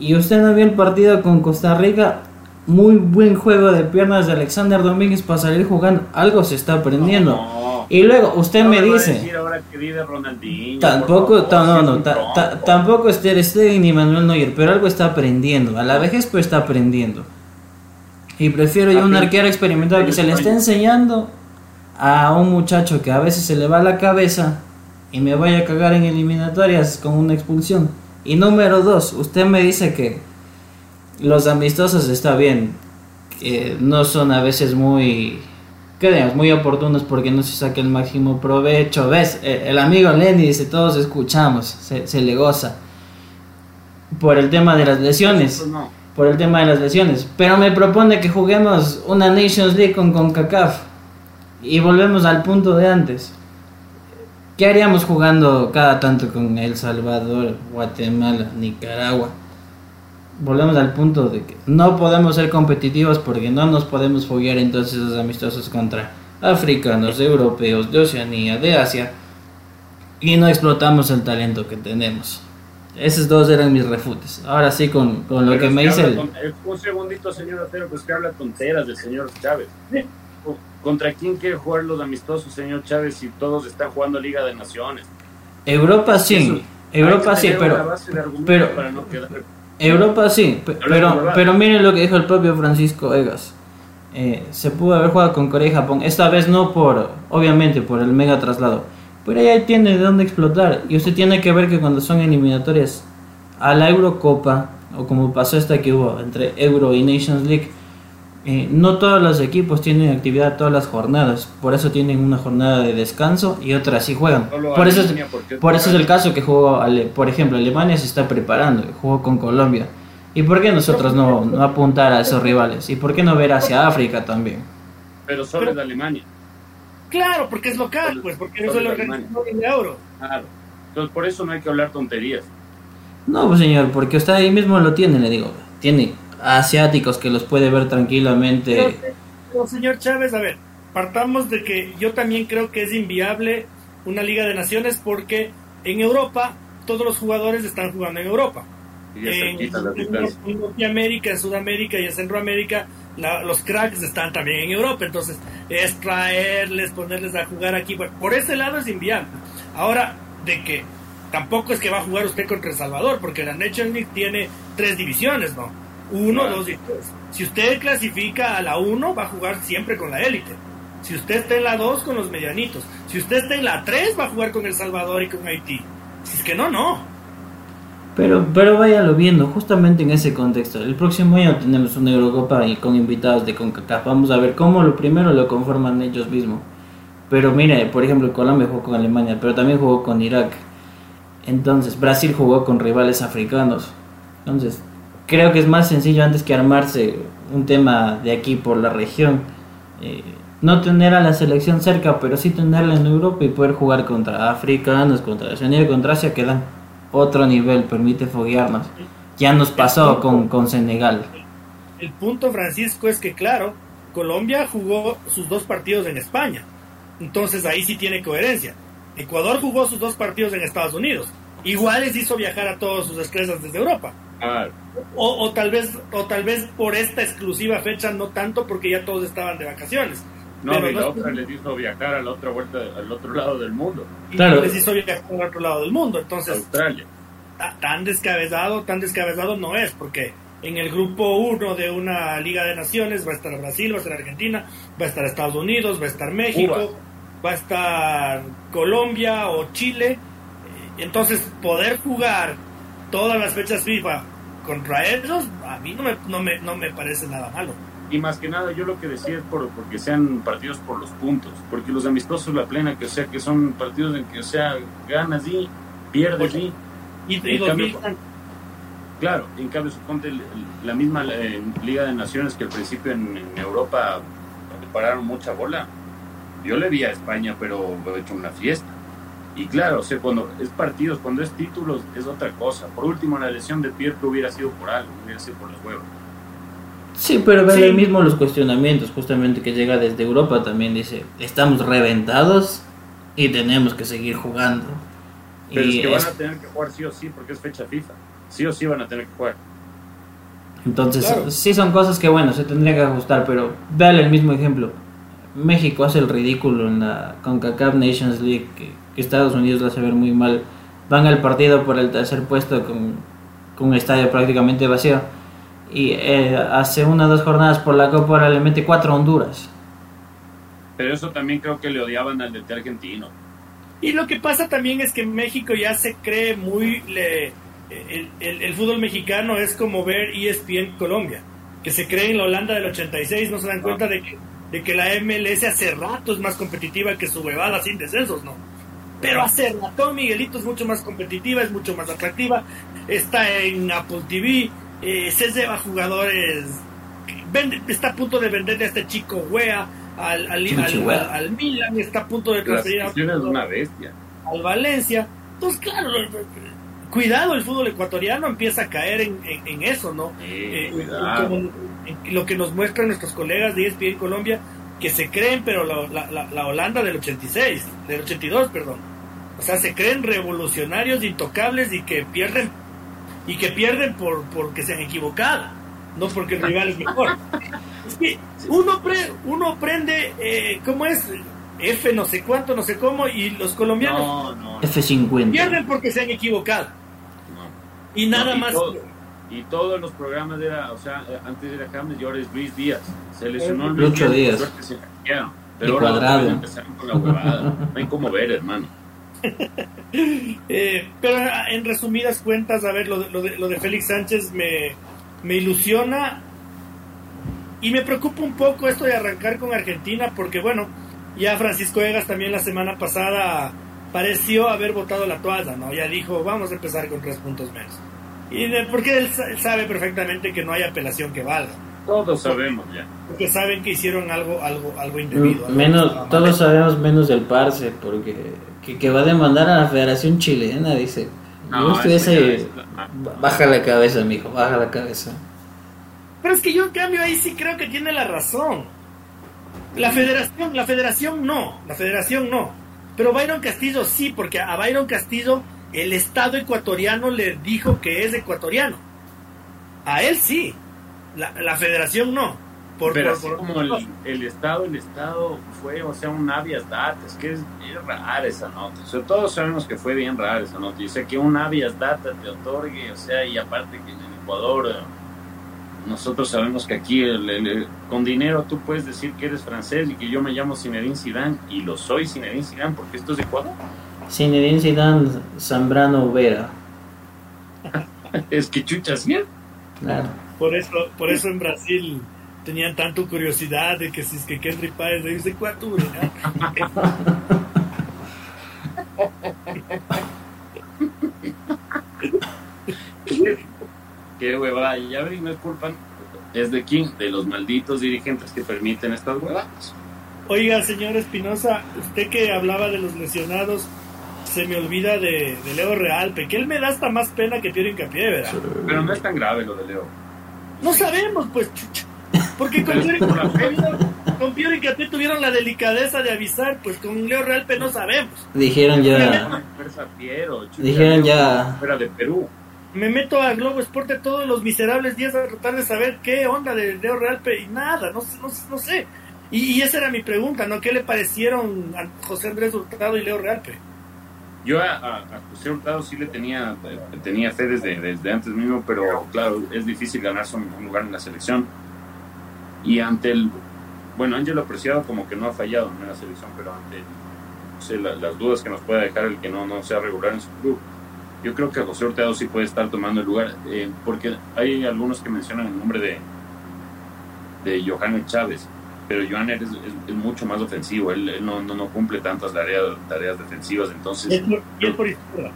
Y usted no vio el partido con Costa Rica. Muy buen juego de piernas de Alexander Domínguez para salir jugando. Algo se está aprendiendo. No. Y luego usted No me dice, decir ahora que vive Ronaldinho, tampoco, favor, no, no, ta- ta- tampoco es Ter Stegen ni Manuel Neuer, pero algo está aprendiendo. A la vejez pues está aprendiendo. Y prefiero yo un arquero experimentado que se le esté enseñando a un muchacho que a veces se le va la cabeza y me vaya a cagar en eliminatorias con una expulsión. Y número dos, usted me dice que los amistosos está bien, que no son a veces muy. Muy oportunos porque no se saca el máximo provecho. ¿Ves? Eh, El amigo Lenny dice, todos escuchamos, se, se le goza. Por el tema de las lesiones no. por el tema de las lesiones. Pero me propone que juguemos una Nations League con CONCACAF. Y volvemos al punto de antes. ¿Qué haríamos jugando cada tanto con El Salvador, Guatemala, Nicaragua? Volvemos al punto de que no podemos ser competitivos porque no nos podemos foguear entonces los amistosos contra africanos, europeos, de Oceanía, de Asia. Y no explotamos el talento que tenemos. Esos dos eran mis refutes. Ahora sí, con, con lo Pero que me dice el... eh, Un segundito, señor Otero, pues que habla tonteras del señor Chávez. Co- ¿Contra quién quiere jugar los amistosos, señor Chávez, si todos están jugando Liga de Naciones? Europa sí, Europa sí, pero pero- para no quedar- Europa sí, pero, pero miren lo que dijo el propio Francisco Egas. Eh, se pudo haber jugado con Corea y Japón, esta vez no por, obviamente, por el mega traslado, pero ahí tiene de dónde explotar. Y usted tiene que ver que cuando son eliminatorias a la Eurocopa, o como pasó esta que hubo entre Euro y Nations League, eh, no todos los equipos tienen actividad todas las jornadas, por eso tienen una jornada de descanso y otra sí juegan. Por eso, es- por eso el caso que jugó, Ale- por ejemplo, Alemania se está preparando, jugó con Colombia. ¿Y por qué nosotros no, no apuntar a esos rivales? ¿Y por qué no ver hacia África también? Pero solo es de Alemania. Claro, porque es local, pues, porque no es el organizador de euro. Claro. Entonces, por eso no hay que hablar tonterías. No, pues señor, porque usted ahí mismo lo tiene, le digo. Tiene asiáticos que los puede ver tranquilamente. Pero, pero, señor Chávez, a ver, partamos de que yo también creo que es inviable una Liga de Naciones porque en Europa todos los jugadores están jugando en Europa. Y En, en, Norteamérica, en Sudamérica y en Centroamérica, la- los cracks están también en Europa. Entonces, es traerles, ponerles a jugar aquí. Bueno, por ese lado es inviable. Ahora, de que tampoco es que va a jugar usted contra El Salvador, porque la Nations League tiene tres divisiones, ¿no? Uno, Claro. dos y tres. Si usted clasifica a la uno, va a jugar siempre con la élite. Si usted está en la dos, con los medianitos. Si usted está en la tres, va a jugar con El Salvador y con Haití. Si es que no, no. Pero, pero váyalo viendo, justamente en ese contexto. El próximo año tenemos una Eurocopa y con invitados de CONCACAF. Vamos a ver cómo lo primero lo conforman ellos mismos. Pero mire, por ejemplo, Colombia jugó con Alemania, pero también jugó con Irak. Entonces, Brasil jugó con rivales africanos. Entonces, creo que es más sencillo antes que armarse un tema de aquí por la región. eh, no tener a la selección cerca, pero sí tenerla en Europa y poder jugar contra africanos, contra Oceanía, contra Asia, que dan otro nivel, permite foguearnos. Ya nos pasó con, con Senegal. El punto, Francisco, es que, claro, Colombia jugó sus dos partidos en España. Entonces ahí sí tiene coherencia. Ecuador jugó sus dos partidos en Estados Unidos. Igual les hizo viajar a todos sus estrellas desde Europa. Claro. O, o tal vez o tal vez por esta exclusiva fecha no tanto porque ya todos estaban de vacaciones. No, Pero y la no- otra les hizo viajar a la otra vuelta, al otro lado del mundo, Y Claro. les hizo viajar al otro lado del mundo. Entonces, Australia. ta- tan descabezado, tan descabezado no es, porque en el grupo 1 de una Liga de Naciones va a estar Brasil, va a estar Argentina, va a estar Estados Unidos, va a estar México, Cuba. va a estar Colombia o Chile. Entonces, poder jugar todas las fechas FIFA contra ellos, a mí no me, no me, no me parece nada malo. Y más que nada, yo lo que decía es por, porque sean partidos por los puntos, porque los amistosos la plena, que sea, que son partidos en que, o sea, ganas y pierdes y... Y, y En cambio, 2000 Claro, en cambio, suponte la misma eh, Liga de Naciones que al principio en, en Europa le pararon mucha bola. Yo le vi a España, pero he hecho una fiesta. Y claro, o sea, cuando es partidos, cuando es títulos, es otra cosa. Por último, la lesión de Pietro hubiera sido por algo, hubiera sido por los huevos. Sí, pero ve Sí. ahí mismo los cuestionamientos, justamente que llega desde Europa también dice, estamos reventados y tenemos que seguir jugando. Pero y es que van a tener que jugar sí o sí, porque es fecha FIFA. Sí o sí van a tener que jugar. entonces Claro. sí son cosas que bueno, se tendría que ajustar, pero véale el mismo ejemplo. México hace el ridículo en la CONCACAF Nations League, que, que Estados Unidos lo hace ver muy mal. Van al partido por el tercer puesto con, con un estadio prácticamente vacío. Y eh, hace una o dos jornadas por la Copa ahora le mete cuatro a Honduras. Pero eso también creo que le odiaban al DT argentino. Y lo que pasa también es que en México ya se cree muy... le- el, el- el fútbol mexicano es como ver ESPN Colombia, que se cree en la Holanda del 86, no se dan cuenta de que, de que la MLS hace rato es más competitiva que su huevada sin descensos, ¿no? Pero hace rato Miguelito es mucho más competitiva, es mucho más atractiva, está en Apple TV, eh, se lleva jugadores, vende- está a punto de venderle a este chico Wea al, al, al, Chico Wea. al- al Milan, está a punto de transferir a una bestia. al Valencia. Entonces, claro, cuidado, el fútbol ecuatoriano empieza a caer en, en- en eso, ¿no? Sí, Eh, cuidado. como- en lo que nos muestran nuestros colegas de ESPN Colombia, que se creen, pero la, la- la- la Holanda del 86, del 82, perdón. O sea, se creen revolucionarios, intocables y que pierden y que pierden por porque se han equivocado, no porque el rival es mejor. Es que uno, pre- uno aprende, eh, ¿cómo es? F no sé cuánto, no sé cómo, y los colombianos No, no. F50. pierden porque se han equivocado. no. Y nada No, y más. todo- y todos los programas era, o sea, eh, antes era James y ahora es Luis Díaz. Se lesionó Luis Lucho Díaz. se. Pero Y ahora Cuadrado. empezaron con la huevada. <laughs> No hay cómo ver, hermano. <laughs> Eh, pero ah, en resumidas cuentas, a ver, lo de, lo de, lo de Félix Sánchez me, me ilusiona y me preocupa un poco esto de arrancar con Argentina, porque bueno, ya Francisco Egas también la semana pasada pareció haber botado la toalla, ¿no? Ya dijo, vamos a empezar con tres puntos menos. Y de- porque él, sa- él sabe perfectamente que no hay apelación que valga, Todos sabemos ya. porque saben que hicieron algo, algo, algo indebido. algo estaba Menos, todos sabemos menos del Parse, porque que, que va a demandar a la Federación Chilena, dice. No, estuviese-. Baja la cabeza, mijo, baja la cabeza. Pero es que yo en cambio ahí sí creo que tiene la razón. La federación, la federación no, la federación no. Pero Byron Castillo sí, porque a Byron Castillo el Estado ecuatoriano le dijo que es ecuatoriano. A él sí, la, la federación no. Por, Pero por- así por- como el, el Estado, el Estado fue, o sea, un habeas data, es que es, es rara esa nota. O sea, todos sabemos que fue bien rara esa nota. Y sé que un habeas data te otorgue, o sea, y aparte que en el Ecuador, eh, nosotros sabemos que aquí el- con dinero tú puedes decir que eres francés y que yo me llamo Zinedine Zidane y lo soy Zinedine Zidane porque esto es Ecuador. Zinedine Zidane, Zambrano Vera. es que chucha, ¿sí? Claro. por eso, por eso en Brasil tenían tanto curiosidad de que si es que Kendrick Páez es de Ecuador. ¿no? <laughs> Qué huevada, y ya ven, no es culpa. ¿Es de quién? De los malditos dirigentes que permiten estas huevadas. Oiga, señor Espinosa, usted que hablaba de los lesionados, se me olvida de, de Leo Realpe, que él me da hasta más pena que Piero Incapié, ¿verdad? Pero no es tan grave lo de Leo. No sabemos, pues, chucha. Porque con Piero, con Piero Incapié tuvieron la delicadeza de avisar, pues con Leo Realpe no sabemos. Dijeron ya. Piero, chucha, Dijeron ya. Fuera de Perú. Me meto a Globo Esporte todos los miserables días a tratar de saber qué onda de Leo Realpe y nada, no, sé- no, sé- no sé. Y, y esa era mi pregunta, ¿no? ¿Qué le parecieron a José Andrés Hurtado y Leo Realpe? Yo a, a, José Hurtado sí le tenía, eh, tenía fe desde, antes mismo, pero claro, es difícil ganarse un, lugar en la selección. Y ante el. Bueno, Ángelo Preciado como que no ha fallado en la selección, pero ante la- las dudas que nos pueda dejar el que no, no sea regular en su club. yo creo que José Hurtado sí puede estar tomando el lugar, eh, porque hay algunos que mencionan el nombre de, de Johannes Chávez, pero Johannes es, es, mucho más ofensivo, él, no, no, cumple tantas tareas, tareas defensivas, entonces... Es por, por izquierda.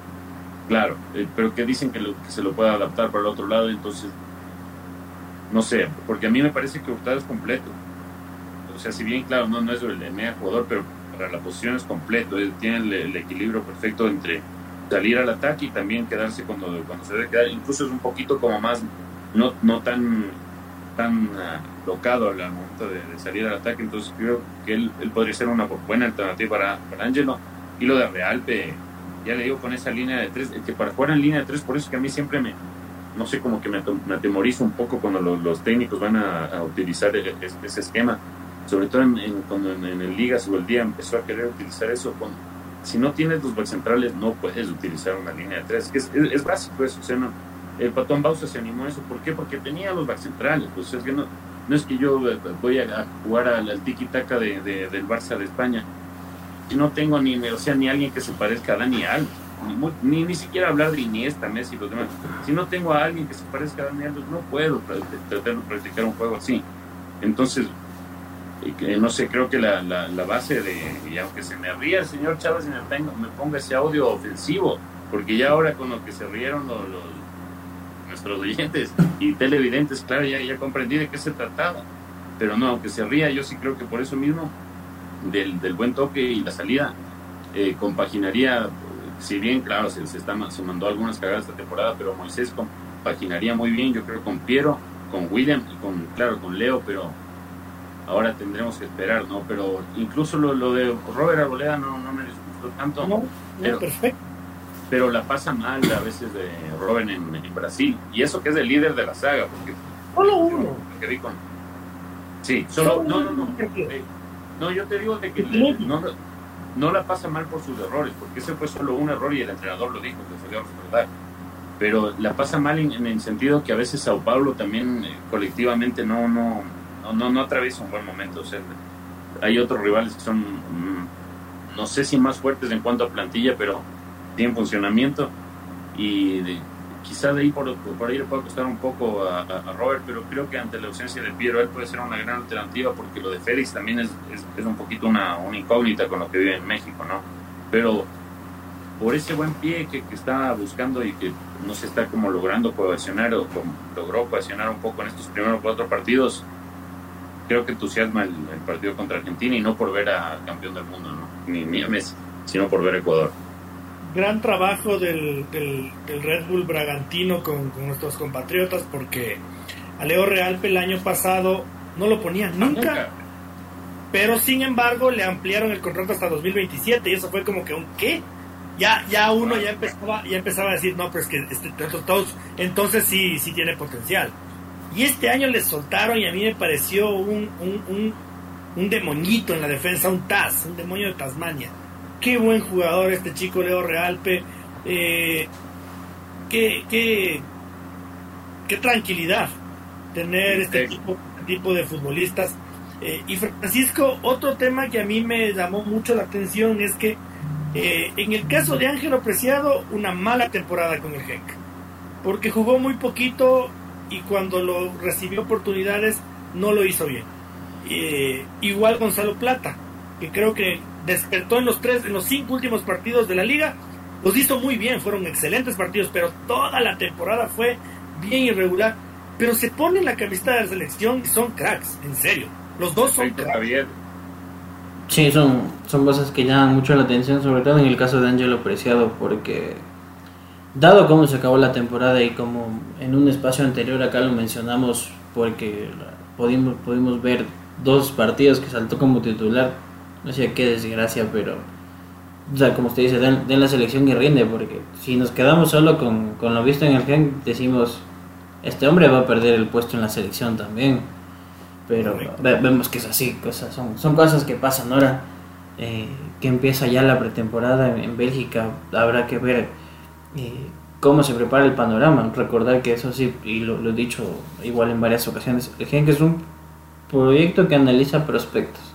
Claro, eh, pero que dicen que, lo, que, se lo puede adaptar para el otro lado, entonces... No sé, porque a mí me parece que Hurtado es completo. O sea, si bien, claro, no, no es el mega jugador, pero para la posición es completo, tiene el, el equilibrio perfecto entre salir al ataque y también quedarse cuando, cuando se debe quedar. Incluso es un poquito como más, no, no tan, tan uh, locado al momento de, de, salir al ataque. Entonces creo que él, él podría ser una buena alternativa para, para Angelo. Y lo de Realpe, ya le digo con esa línea de tres, que para jugar en línea de tres, por eso que a mí siempre me, no sé, como que me, me atemorizo un poco cuando los, los técnicos van a, a utilizar ese, ese, esquema. Sobre todo en, en cuando en, en, el Ligas o el día empezó a querer utilizar eso con si no tienes los centrales, no puedes utilizar una línea de tres. Es, es, es básico eso. O sea, no, el Patón Bausa se animó a eso. ¿Por qué? Porque tenía los centrales. Pues es que no, no es que yo voy a, jugar al, tiki-taka de, de, del Barça de España. No tengo ni, o sea, ni alguien que se parezca a Dani Alves. Ni, ni, ni, siquiera hablar de Iniesta, Messi y los demás. Si no tengo a alguien que se parezca a Dani Alves, no puedo tratar de practicar un juego así. Entonces, no sé, creo que la, base de, y aunque se me ría el señor Chávez y me, tengo, me ponga ese audio ofensivo, porque ya ahora con lo que se rieron los nuestros oyentes y televidentes, claro, ya, ya comprendí de qué se trataba, pero no, aunque se ría, yo sí creo que por eso mismo, del, del buen toque y la salida, eh, compaginaría, si bien, claro, se, se, está, se mandó algunas cagadas esta temporada, pero Moisés compaginaría muy bien, yo creo, con Piero, con William y con, claro, con Leo, pero ahora tendremos que esperar, ¿no? Pero incluso lo, lo de Robert Arboleda no, no me disgustó tanto. No, no pero, perfecto. Pero la pasa mal a veces de Robert en, en, Brasil. Y eso que es el líder de la saga, porque... Solo uno. Que con... Sí, solo... No, no, no. Eh, no, yo te digo de que no, no la pasa mal por sus errores, porque ese fue solo un error y el entrenador lo dijo, que fue verdad. Pero la pasa mal en, en, el sentido que a veces Sao Paulo también eh, colectivamente no, no, no, no, no atraviesa un buen momento. O sea, hay otros rivales que son, mmm, no sé si más fuertes en cuanto a plantilla, pero tienen funcionamiento. Y de, quizá de ahí por, por ahí le puede costar un poco a, a, a, Robert, pero creo que ante la ausencia de Piero él puede ser una gran alternativa porque lo de Félix también es, es, es un poquito una, una, incógnita con lo que vive en México, ¿no? Pero por ese buen pie que, que está buscando y que no se está como logrando cohesionar o como logró cohesionar un poco en estos primeros cuatro partidos, creo que entusiasma el, el, partido contra Argentina y no por ver al campeón del mundo, ¿no? ni, ni, a Messi, sino por ver a Ecuador. Gran trabajo del, del, del Red Bull Bragantino con, con, nuestros compatriotas porque a Leo Realpe el año pasado no lo ponían nunca, nunca, pero sin embargo le ampliaron el contrato hasta 2027 y eso fue como que un qué. Ya, ya uno ya empezaba, ya empezaba a decir, no, pues que este, todos, entonces sí, sí tiene potencial. Y este año les soltaron y a mí me pareció un, un, un, un demonito en la defensa, un Taz, un demonio de Tasmania. Qué buen jugador este chico Leo Realpe. Eh, qué, qué, qué tranquilidad tener este tipo, tipo de futbolistas. Eh, y Francisco, otro tema que a mí me llamó mucho la atención es que eh, en el caso de Ángelo Preciado, una mala temporada con el GEC. Porque jugó muy poquito y cuando lo recibió oportunidades no lo hizo bien. Eh, igual Gonzalo Plata, que creo que despertó en los tres, en los cinco últimos partidos de la liga, los hizo muy bien, fueron excelentes partidos, pero toda la temporada fue bien irregular. Pero se ponen la camiseta de la selección y son cracks, en serio. Los dos son cracks. Javier. Sí, son, son cosas que llaman mucho la atención, sobre todo en el caso de Ángelo Preciado, porque dado cómo se acabó la temporada y como en un espacio anterior acá lo mencionamos porque pudimos, pudimos ver dos partidos que saltó como titular, no sé qué desgracia, pero o sea, como usted dice, den, den, la selección y rinde, porque si nos quedamos solo con, con lo visto en el gen, decimos, este hombre va a perder el puesto en la selección también, pero ve, vemos que es así, cosas, son, son cosas que pasan ahora, eh, que empieza ya la pretemporada en, en Bélgica, habrá que ver eh, cómo se prepara el panorama. Recordar que eso sí, y lo, lo, he dicho igual en varias ocasiones, el GENC es un proyecto que analiza prospectos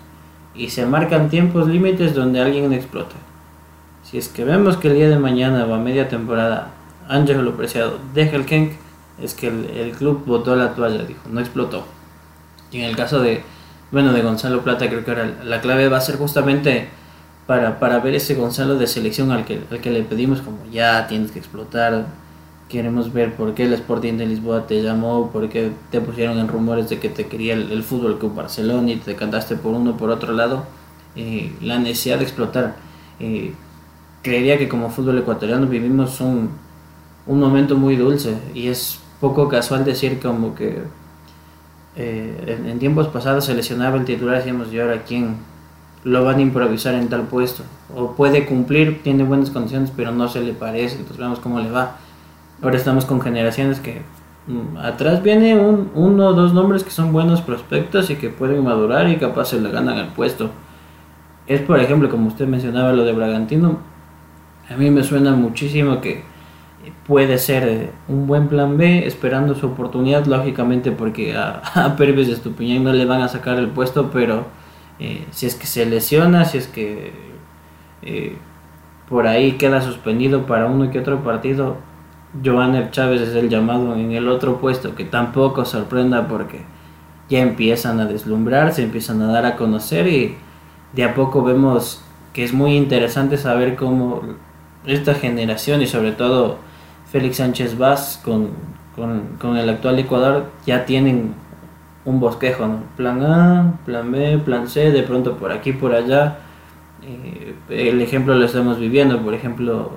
y se marcan tiempos límites donde alguien explota. Si es que vemos que el día de mañana o a media temporada Ángelo Preciado deja el Kenk, es que el, club botó la toalla, dijo, no explotó. Y en el caso de, bueno, de Gonzalo Plata, creo que ahora la clave va a ser justamente para, para ver ese Gonzalo de selección al que, al que le pedimos como ya tienes que explotar, queremos ver por qué el Sporting de Lisboa te llamó, por qué te pusieron en rumores de que te quería el, fútbol Club Barcelona y te cantaste por uno por otro lado. Eh, la necesidad de explotar. Eh, creería que como fútbol ecuatoriano vivimos un, un momento muy dulce y es poco casual decir como que eh, en, tiempos pasados se lesionaba el titular y decíamos, ¿y ahora quién lo van a improvisar en tal puesto? O puede cumplir, tiene buenas condiciones, pero no se le parece, entonces vemos cómo le va. Ahora estamos con generaciones que mm, atrás viene un, uno o dos nombres que son buenos prospectos y que pueden madurar y capaz se le ganan el puesto. Es por ejemplo, como usted mencionaba lo de Bragantino, a mí me suena muchísimo que puede ser eh, un buen plan B, esperando su oportunidad, lógicamente, porque a, <laughs> a de Estupiñán no le van a sacar el puesto, pero eh, si es que se lesiona, si es que eh, por ahí queda suspendido para uno que otro partido, Joaner Chávez es el llamado en el otro puesto, que tampoco sorprenda porque ya empiezan a deslumbrar, se empiezan a dar a conocer y de a poco vemos que es muy interesante saber cómo esta generación y sobre todo Félix Sánchez Vaz con, con, el actual Ecuador ya tienen un bosquejo, ¿no? Plan A, plan B, plan C, de pronto por aquí, por allá. Eh, el ejemplo lo estamos viviendo, por ejemplo,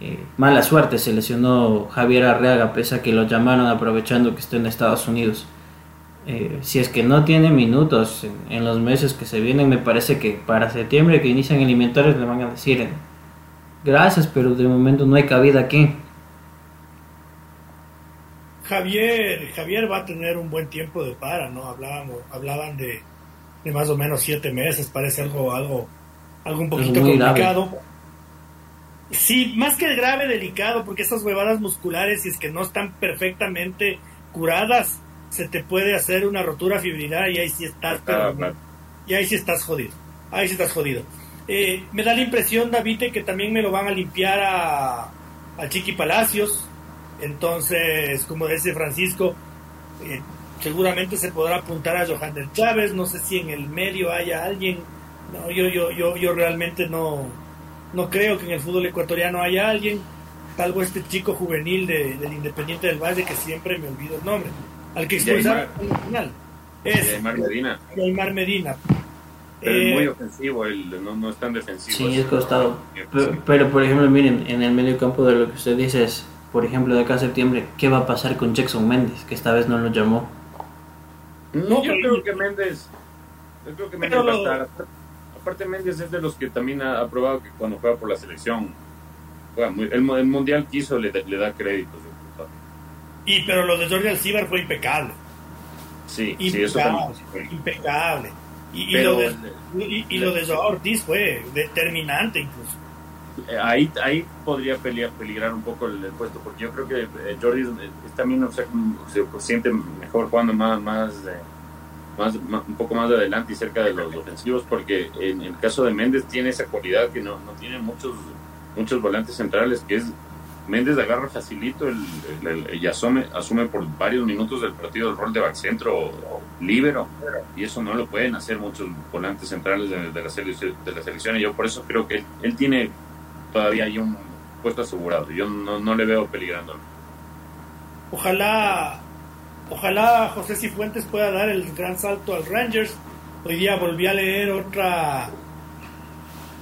eh, mala suerte, se lesionó Javier Arreaga, pese a que lo llamaron aprovechando que está en Estados Unidos. Eh, si es que no tiene minutos en, los meses que se vienen, me parece que para septiembre que inician eliminatorios le van a decir gracias, pero de momento no hay cabida aquí. Javier, Javier va a tener un buen tiempo de para, ¿no? Hablábamos, hablaban de, de más o menos siete meses, parece algo, algo, algo un poquito complicado. Sí, más que grave, delicado, porque esas huevadas musculares, si es que no están perfectamente curadas, se te puede hacer una rotura fibrilar y ahí sí estás, ah, y ahí sí estás jodido. Ahí sí estás jodido. Eh, me da la impresión, David, que también me lo van a limpiar a, a Chiqui Palacios. Entonces, como dice Francisco, eh, seguramente se podrá apuntar a Johanner Chávez. No sé si en el medio haya alguien. No, yo, yo, yo, yo realmente no, no creo que en el fútbol ecuatoriano haya alguien. Salvo este chico juvenil de, del Independiente del Valle que siempre me olvido el nombre. Al que expulsaron en el final. Es Aymar Medina. Aymar Medina. Pero es muy eh, ofensivo, él no, no es tan defensivo. Sí, es costado. Pero, por ejemplo, miren, en el medio campo de lo que usted dice es, por ejemplo, de acá a septiembre, ¿qué va a pasar con Jackson Méndez? Que esta vez no lo llamó. No, yo creo que Méndez. Yo creo que Méndez va a estar. Aparte, Méndez es de los que también ha, probado que cuando juega por la selección, juega muy, el, mundial quiso le, le da créditos. Y pero lo de Jorge Alcibar fue impecable. Sí, sí, eso también. Impecable. Y, lo de, y, lo de Ortiz fue determinante incluso. Eh, ahí, ahí podría pelear, peligrar un poco el, puesto, porque yo creo que eh, Jordi también se, siente mejor jugando más, más, más, un poco más adelante y cerca de los ofensivos, porque en, el caso de Méndez tiene esa cualidad que no, no tiene muchos, muchos volantes centrales, que es Méndez agarra facilito el, y asume, asume por varios minutos del partido el rol de backcentro o, líbero y eso no lo pueden hacer muchos volantes centrales de, la, selección, de la selección y yo por eso creo que él, tiene todavía ahí un puesto asegurado yo no, no le veo peligrando ojalá ojalá José Cifuentes pueda dar el gran salto al Rangers hoy día volví a leer otra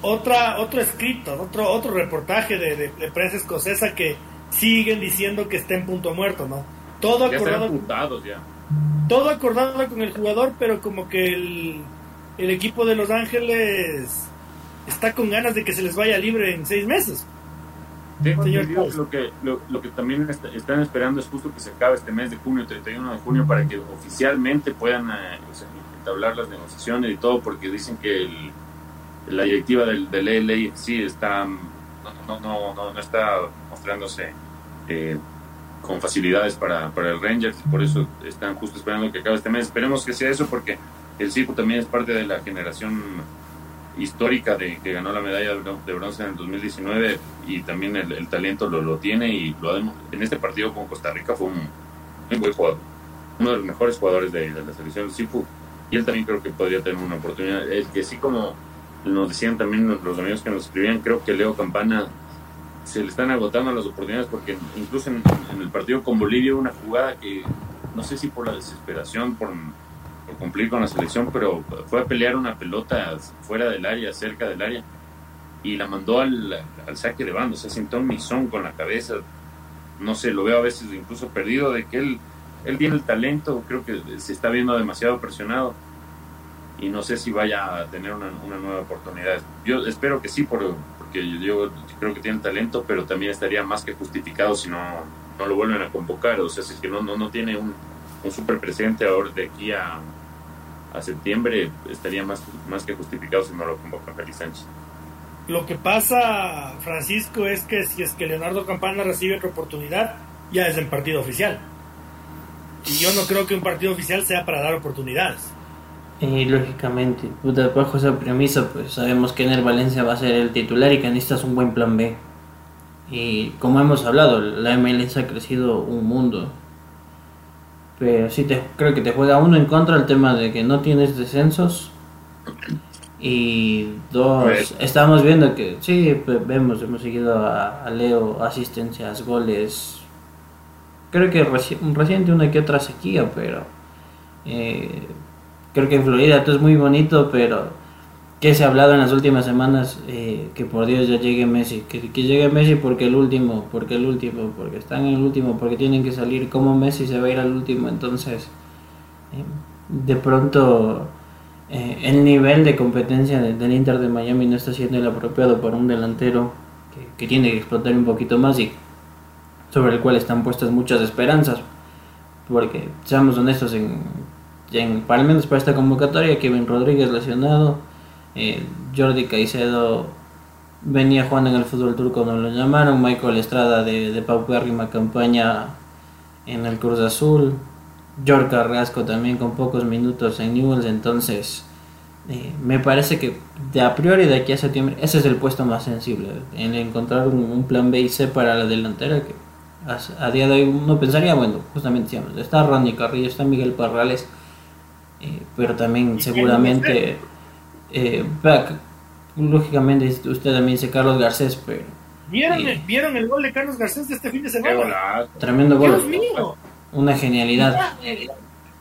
otra, otro escrito, otro, otro reportaje de, de, prensa escocesa que siguen diciendo que está en punto muerto, ¿no? Todo acordado. Ya Todo acordado con el jugador, pero como que el, el equipo de Los Ángeles está con ganas de que se les vaya libre en seis meses. Lo que, lo, lo, que también están esperando es justo que se acabe este mes de junio, 31 de junio, para que oficialmente puedan eh, entablar las negociaciones y todo, porque dicen que el, la directiva del, del LA sí está, no, no, no, no está mostrándose eh, con facilidades para, para el Rangers, por eso están justo esperando que acabe este mes. Esperemos que sea eso porque el Circo también es parte de la generación histórica de que ganó la medalla de bronce en el 2019 y también el, talento lo, lo, tiene y lo en este partido con Costa Rica fue un, muy buen jugador, uno de los mejores jugadores de, la selección Sifu y él también creo que podría tener una oportunidad. Es que sí como nos decían también los amigos que nos escribían, creo que Leo Campana se le están agotando las oportunidades porque incluso en, el partido con Bolivia una jugada que no sé si por la desesperación, por por cumplir con la selección, pero fue a pelear una pelota fuera del área, cerca del área, y la mandó al, saque de banda, o sea, sentó un misón con la cabeza, no sé, lo veo a veces incluso perdido de que él, él tiene el talento, creo que se está viendo demasiado presionado y no sé si vaya a tener una, nueva oportunidad. Yo espero que sí, porque yo, creo que tiene talento, pero también estaría más que justificado si no, no lo vuelven a convocar, o sea, si es que no, no, no tiene un, un super presidente ahora de aquí a, a septiembre estaría más, más que justificado si no lo convoca Félix Sánchez. Lo que pasa, Francisco, es que si es que Leonardo Campana recibe otra oportunidad, ya es el partido oficial. Y yo no creo que un partido oficial sea para dar oportunidades. Y lógicamente, bajo esa premisa, pues sabemos que Ener Valencia va a ser el titular y que necesitas un buen plan B. Y como hemos hablado, la MLS ha crecido un mundo. Pero sí te, creo que te juega uno en contra el tema de que no tienes descensos. Y dos, pues- estamos viendo que sí, vemos, hemos seguido a, Leo, asistencias, goles. Creo que reciente una que otra sequía, pero eh, creo que en Florida todo es muy bonito, pero que se ha hablado en las últimas semanas eh, que por Dios ya llegue Messi, que, llegue Messi porque el último, porque el último, porque están en el último, porque tienen que salir, como Messi se va a ir al último, entonces eh, de pronto eh, el nivel de competencia del Inter de Miami no está siendo el apropiado para un delantero que, tiene que explotar un poquito más y sobre el cual están puestas muchas esperanzas, porque seamos honestos, en, en, al menos para esta convocatoria, Kevin Rodríguez lesionado, eh, Jordi Caicedo venía jugando en el fútbol turco cuando lo llamaron. Michael Estrada de, de paupérrima campaña en el Cruz Azul. George Carrasco también con pocos minutos en Newells. Entonces, eh, me parece que de a priori de aquí a septiembre, ese es el puesto más sensible. En encontrar un, plan B y C para la delantera que a, día de hoy uno pensaría, bueno, justamente decíamos, está Ronnie Carrillo, está Miguel Parrales, eh, pero también seguramente eh, lógicamente usted también dice Carlos Garcés, pero... ¿Vieron, el, ¿Vieron el gol de Carlos Garcés de este fin de semana? Tremendo gol. Una genialidad.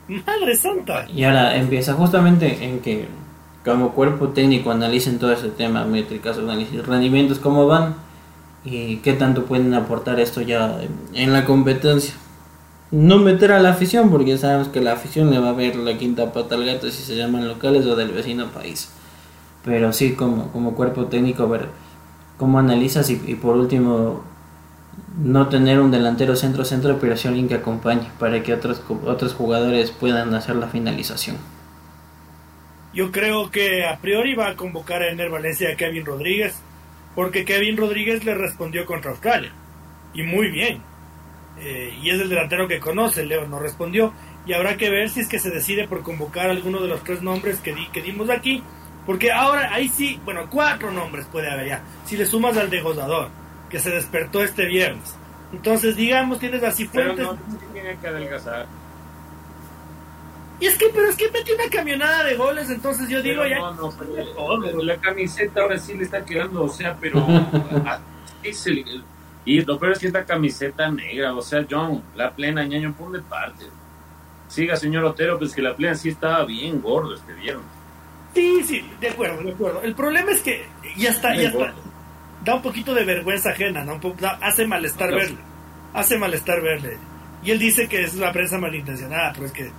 Madre, santa. Y ahora empieza justamente en que como cuerpo técnico analicen todo ese tema, métricas, análisis, rendimientos, cómo van y qué tanto pueden aportar esto ya en la competencia no meter a la afición, porque sabemos que la afición le va a ver la quinta pata al gato si se llaman locales o del vecino país. Pero sí, como, como cuerpo técnico, ver cómo analizas y, por último, no tener un delantero centro-centro, pero sí alguien que acompañe para que otros, otros jugadores puedan hacer la finalización. Yo creo que a priori va a convocar a Ener Valencia a Kevin Rodríguez, porque Kevin Rodríguez le respondió contra Australia. Y muy bien eh, y es el delantero que conoce, Leo no respondió, y habrá que ver si es que se decide por convocar alguno de los tres nombres que, di, que dimos aquí, porque ahora ahí sí, bueno, cuatro nombres puede haber ya, si le sumas al de Gozador, que se despertó este viernes. Entonces, digamos, tienes así fuentes... tiene que adelgazar. Y es que, pero es que metió una camionada de goles, entonces yo digo ya... No, no, <laughs> la camiseta ahora sí le está quedando, o sea, pero... <laughs> es el y lo peor es que esta camiseta negra, o sea, John, la plena ñaño, ponle parte. Siga, señor Otero, pues que la plena sí estaba bien gordo este viernes. Sí, sí, de acuerdo, de acuerdo. El problema es que ya está, ya está. Da un poquito de vergüenza ajena, ¿no? hace malestar verle. Hace malestar verle. Y él dice que es una prensa malintencionada, pero es que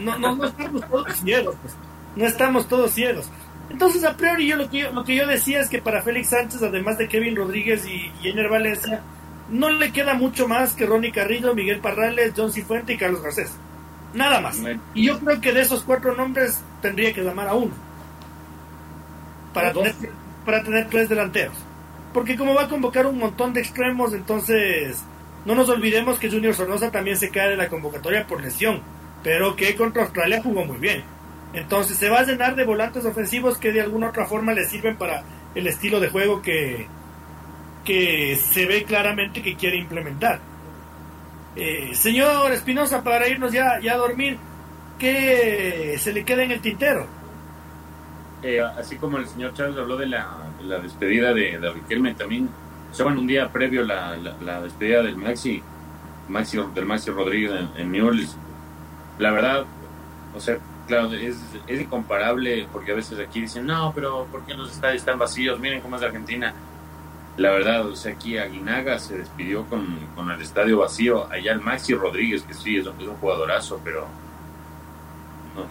no, no, no estamos todos ciegos, pues. No estamos todos ciegos. Entonces, a priori, yo lo que yo, lo que yo decía es que para Félix Sánchez, además de Kevin Rodríguez y, y Ener Valencia, no le queda mucho más que Ronnie Carrillo, Miguel Parrales, John Cifuente y Carlos Garcés. Nada más. Y yo creo que de esos cuatro nombres tendría que llamar a uno. Para tener, para tener tres delanteros. Porque como va a convocar un montón de extremos, entonces no nos olvidemos que Junior Sornosa también se cae de la convocatoria por lesión. Pero que contra Australia jugó muy bien. Entonces se va a llenar de volantes ofensivos que de alguna otra forma le sirven para el estilo de juego que, que se ve claramente que quiere implementar. Eh, señor Espinosa, para irnos ya, ya a dormir, ¿qué se le queda en el tintero? Eh, así como el señor Chávez habló de la, la despedida de, de Riquelme, también estaban un día previo la, la, despedida del Maxi, Maxi del Maxi Rodríguez en, en New Orleans. La verdad, o sea, claro, es, es, incomparable porque a veces aquí dicen, no, pero ¿por qué los estadios están vacíos? Miren cómo es Argentina. La verdad, o sea, aquí Aguinaga se despidió con, con el estadio vacío. Allá el Maxi Rodríguez, que sí, es, un jugadorazo, pero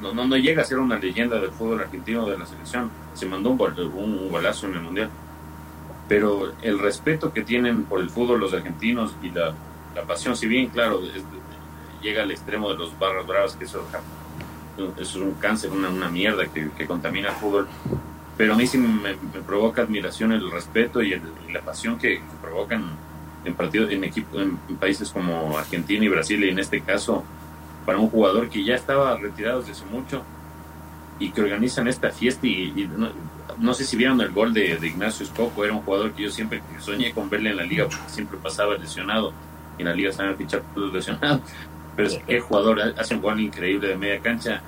no, no, no, llega a ser una leyenda del fútbol argentino de la selección. Se mandó un, golazo en el Mundial. Pero el respeto que tienen por el fútbol los argentinos y la, la pasión, si bien, claro, llega al extremo de los barras bravas, que eso, eso es un cáncer, una, una mierda que, que, contamina el fútbol. Pero a mí sí me, me provoca admiración el respeto y, el, y la pasión que, que, provocan en partidos, en, equipo, en, en países como Argentina y Brasil, y en este caso para un jugador que ya estaba retirado desde hace mucho y que organizan esta fiesta y, y no, no, sé si vieron el gol de, de, Ignacio Escoco, era un jugador que yo siempre soñé con verle en la liga porque siempre pasaba lesionado y en la liga estaban fichar todos lesionados pero es que jugador hace un gol increíble de media cancha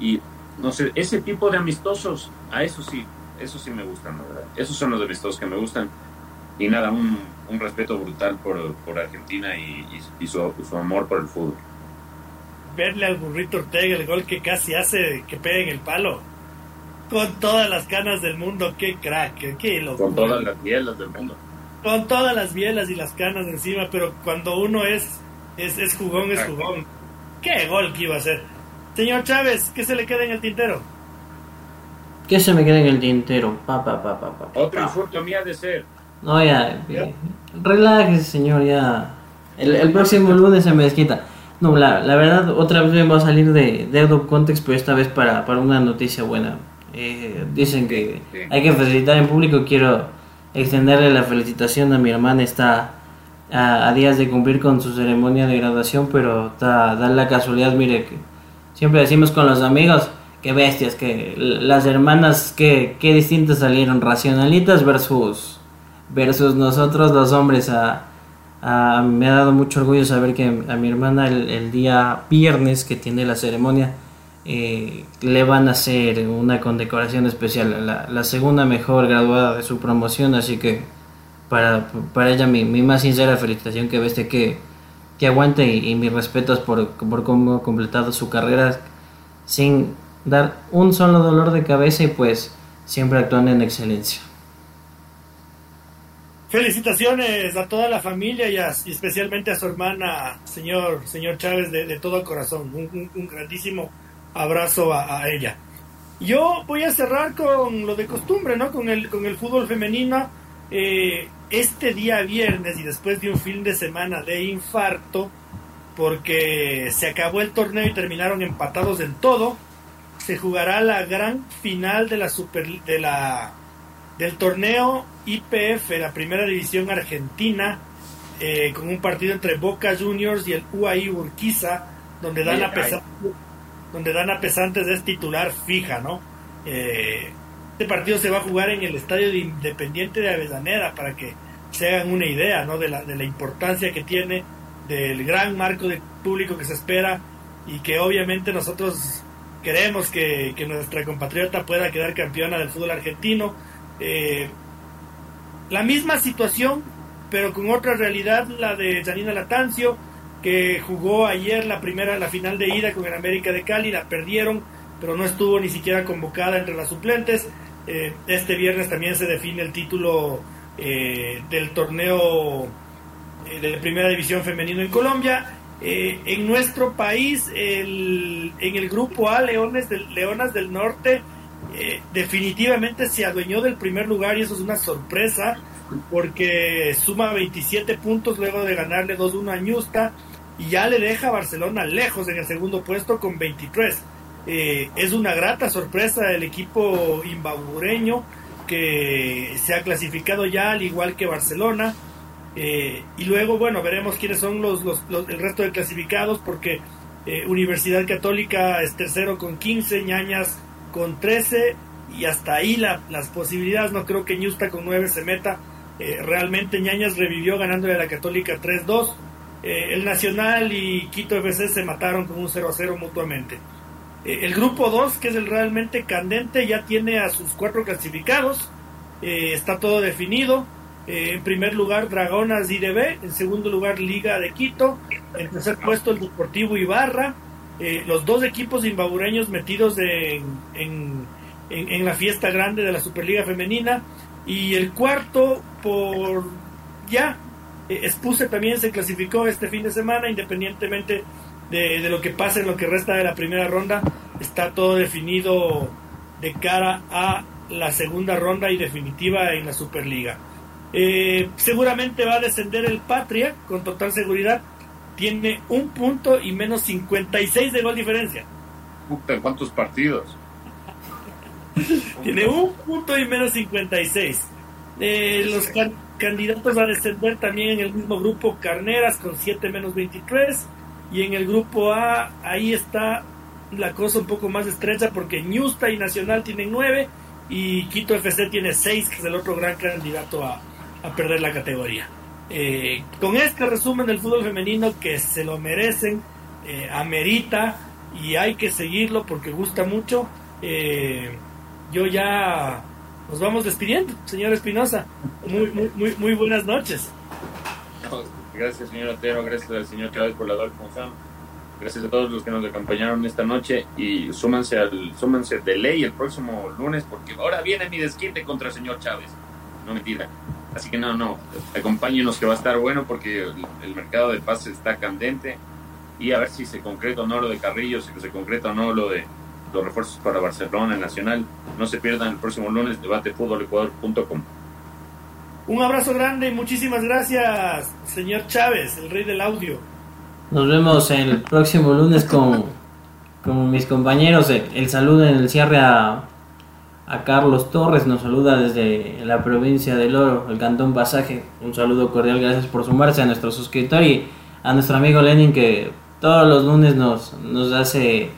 y no sé, ese tipo de amistosos, a eso sí, eso sí me gustan, ¿verdad? Esos son los amistosos que me gustan y nada, un, un respeto brutal por, por Argentina y, y, y su, su amor por el fútbol verle al burrito Ortega el gol que casi hace que pegue en el palo. Con todas las canas del mundo, qué crack, qué locura. Con todas las bielas del mundo. Con todas las bielas y las canas encima, pero cuando uno es, es, es jugón, es jugón. Qué gol que iba a hacer. Señor Chávez, ¿qué se le queda en el tintero? ¿Qué se me queda en el tintero? Pa, pa, pa, pa, pa, pa. Otro insulto mía de ser. No, ya, ya. relájese, señor, ya. El, el próximo lunes se me desquita. No, la, la, verdad, otra vez me va a salir de, de out of context, pero esta vez para, para una noticia buena. Eh, dicen que sí. hay que felicitar en público. Quiero extenderle la felicitación a mi hermana. Está a, a días de cumplir con su ceremonia de graduación, pero da, la casualidad, mire, siempre decimos con los amigos, que bestias, que las hermanas, que, que distintas salieron, racionalitas versus, versus nosotros los hombres a Uh, me ha dado mucho orgullo saber que a mi hermana el, día viernes que tiene la ceremonia eh, le van a hacer una condecoración especial, la, segunda mejor graduada de su promoción, así que para, para ella mi, mi más sincera felicitación que veste que, que aguante y, mis respetos por, por cómo ha completado su carrera sin dar un solo dolor de cabeza y pues siempre actuando en excelencia. Felicitaciones a toda la familia y, a, y, especialmente a su hermana, señor, señor Chávez, de, todo corazón. Un, un, un grandísimo abrazo a, a, ella. Yo voy a cerrar con lo de costumbre, ¿no? Con el, con el fútbol femenino. Eh, este día viernes y después de un fin de semana de infarto, porque se acabó el torneo y terminaron empatados en todo, se jugará la gran final de la super de la del torneo IPF, la primera división argentina, eh, con un partido entre Boca Juniors y el UAI Urquiza, donde Dana, Pesantes, donde Dana Pesantes es titular fija, ¿no? Eh, este partido se va a jugar en el estadio de Independiente de Avellaneda, para que se hagan una idea, ¿no? De la, de la importancia que tiene, del gran marco de público que se espera y que obviamente nosotros queremos que, que nuestra compatriota pueda quedar campeona del fútbol argentino eh, la misma situación, pero con otra realidad, la de Janina Latancio, que jugó ayer la primera, la final de ida con el América de Cali, la perdieron, pero no estuvo ni siquiera convocada entre las suplentes. Eh, este viernes también se define el título eh, del torneo eh, de primera división femenino en Colombia. En nuestro país, el, en el grupo A, Leones del, Leonas del Norte, definitivamente se adueñó del primer lugar y eso es una sorpresa porque suma 27 puntos luego de ganarle 2-1 a Ñusta y ya le deja a Barcelona lejos en el segundo puesto con 23. Eh, es una grata sorpresa el equipo imbabureño que se ha clasificado ya al igual que Barcelona. Eh, y luego, bueno, veremos quiénes son los, los, los, el resto de clasificados porque eh, Universidad Católica es tercero con 15, Ñañas con 13 y hasta ahí la, las posibilidades, no creo que Ñusta con 9 se meta, eh, realmente Ñañas revivió ganándole a la Católica 3-2, eh, el Nacional y Quito FC se mataron con un 0-0 mutuamente. El grupo 2, que es el realmente candente, ya tiene a sus cuatro clasificados, está todo definido, en primer lugar Dragonas IDB, en segundo lugar Liga de Quito, en tercer puesto el Deportivo Ibarra, eh, los dos equipos imbabureños metidos en, en, en, la fiesta grande de la Superliga Femenina. Y el cuarto por ya, eh, Expuse también se clasificó este fin de semana independientemente de, de lo que pase en lo que resta de la primera ronda, está todo definido de cara a la segunda ronda y definitiva en la Superliga. Eh, seguramente va a descender el Patria, con total seguridad. Tiene un punto y menos 56 de gol diferencia. Puta, ¿cuántos partidos? <laughs> Tiene un punto y menos 56. Eh, los candidatos a descender también en el mismo grupo Carneras con 7 menos 23. Y en el grupo A, ahí está la cosa un poco más estrecha porque Ñusta y Nacional tienen 9 y Quito FC tiene 6, que es el otro gran candidato a, a perder la categoría. Eh, con este resumen del fútbol femenino que se lo merecen, eh, amerita y hay que seguirlo porque gusta mucho. Eh, yo ya nos vamos despidiendo, señor Espinosa. Muy, muy, muy, muy buenas noches. Gracias, señor Otero. Gracias al señor Chávez por la función. Gracias a todos los que nos acompañaron esta noche y súmanse, al, súmanse de ley el próximo lunes porque ahora viene mi desquite contra el señor Chávez. No mentira. Así que no, no, acompáñenos que va a estar bueno porque el, mercado de pases está candente y a ver si se concreta o no lo de Carrillo, si se concreta o no lo de los refuerzos para Barcelona Nacional. No se pierdan el próximo lunes debatefutbolecuador.com. Un abrazo grande y muchísimas gracias, señor Chávez, el rey del audio. Nos vemos el próximo lunes con, con mis compañeros. El saludo en el cierre a a Carlos Torres, nos saluda desde la provincia del Oro, el Cantón Pasaje. Un saludo cordial, gracias por sumarse a nuestro suscriptor y a nuestro amigo Lenin que todos los lunes nos, nos hace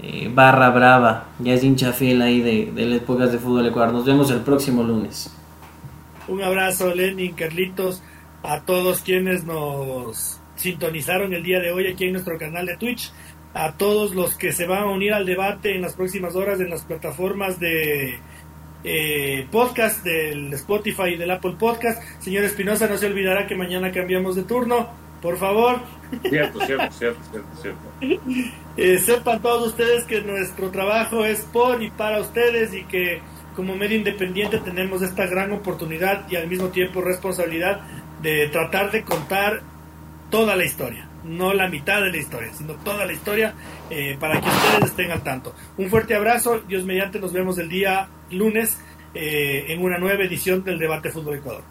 eh, barra brava. Ya es hincha fiel ahí de, de las épocas de fútbol Ecuador. Nos vemos el próximo lunes. Un abrazo, Lenin, Carlitos, a todos quienes nos sintonizaron el día de hoy aquí en nuestro canal de Twitch a todos los que se van a unir al debate en las próximas horas en las plataformas de eh, podcast del Spotify y del Apple Podcast. Señor Espinosa, no se olvidará que mañana cambiamos de turno, por favor. Cierto, cierto, cierto, cierto. Eh, sepan todos ustedes que nuestro trabajo es por y para ustedes y que como medio independiente tenemos esta gran oportunidad y al mismo tiempo responsabilidad de tratar de contar toda la historia no la mitad de la historia, sino toda la historia eh, para que ustedes estén al tanto. Un fuerte abrazo, Dios mediante, nos vemos el día lunes eh, en una nueva edición del Debate Fútbol Ecuador.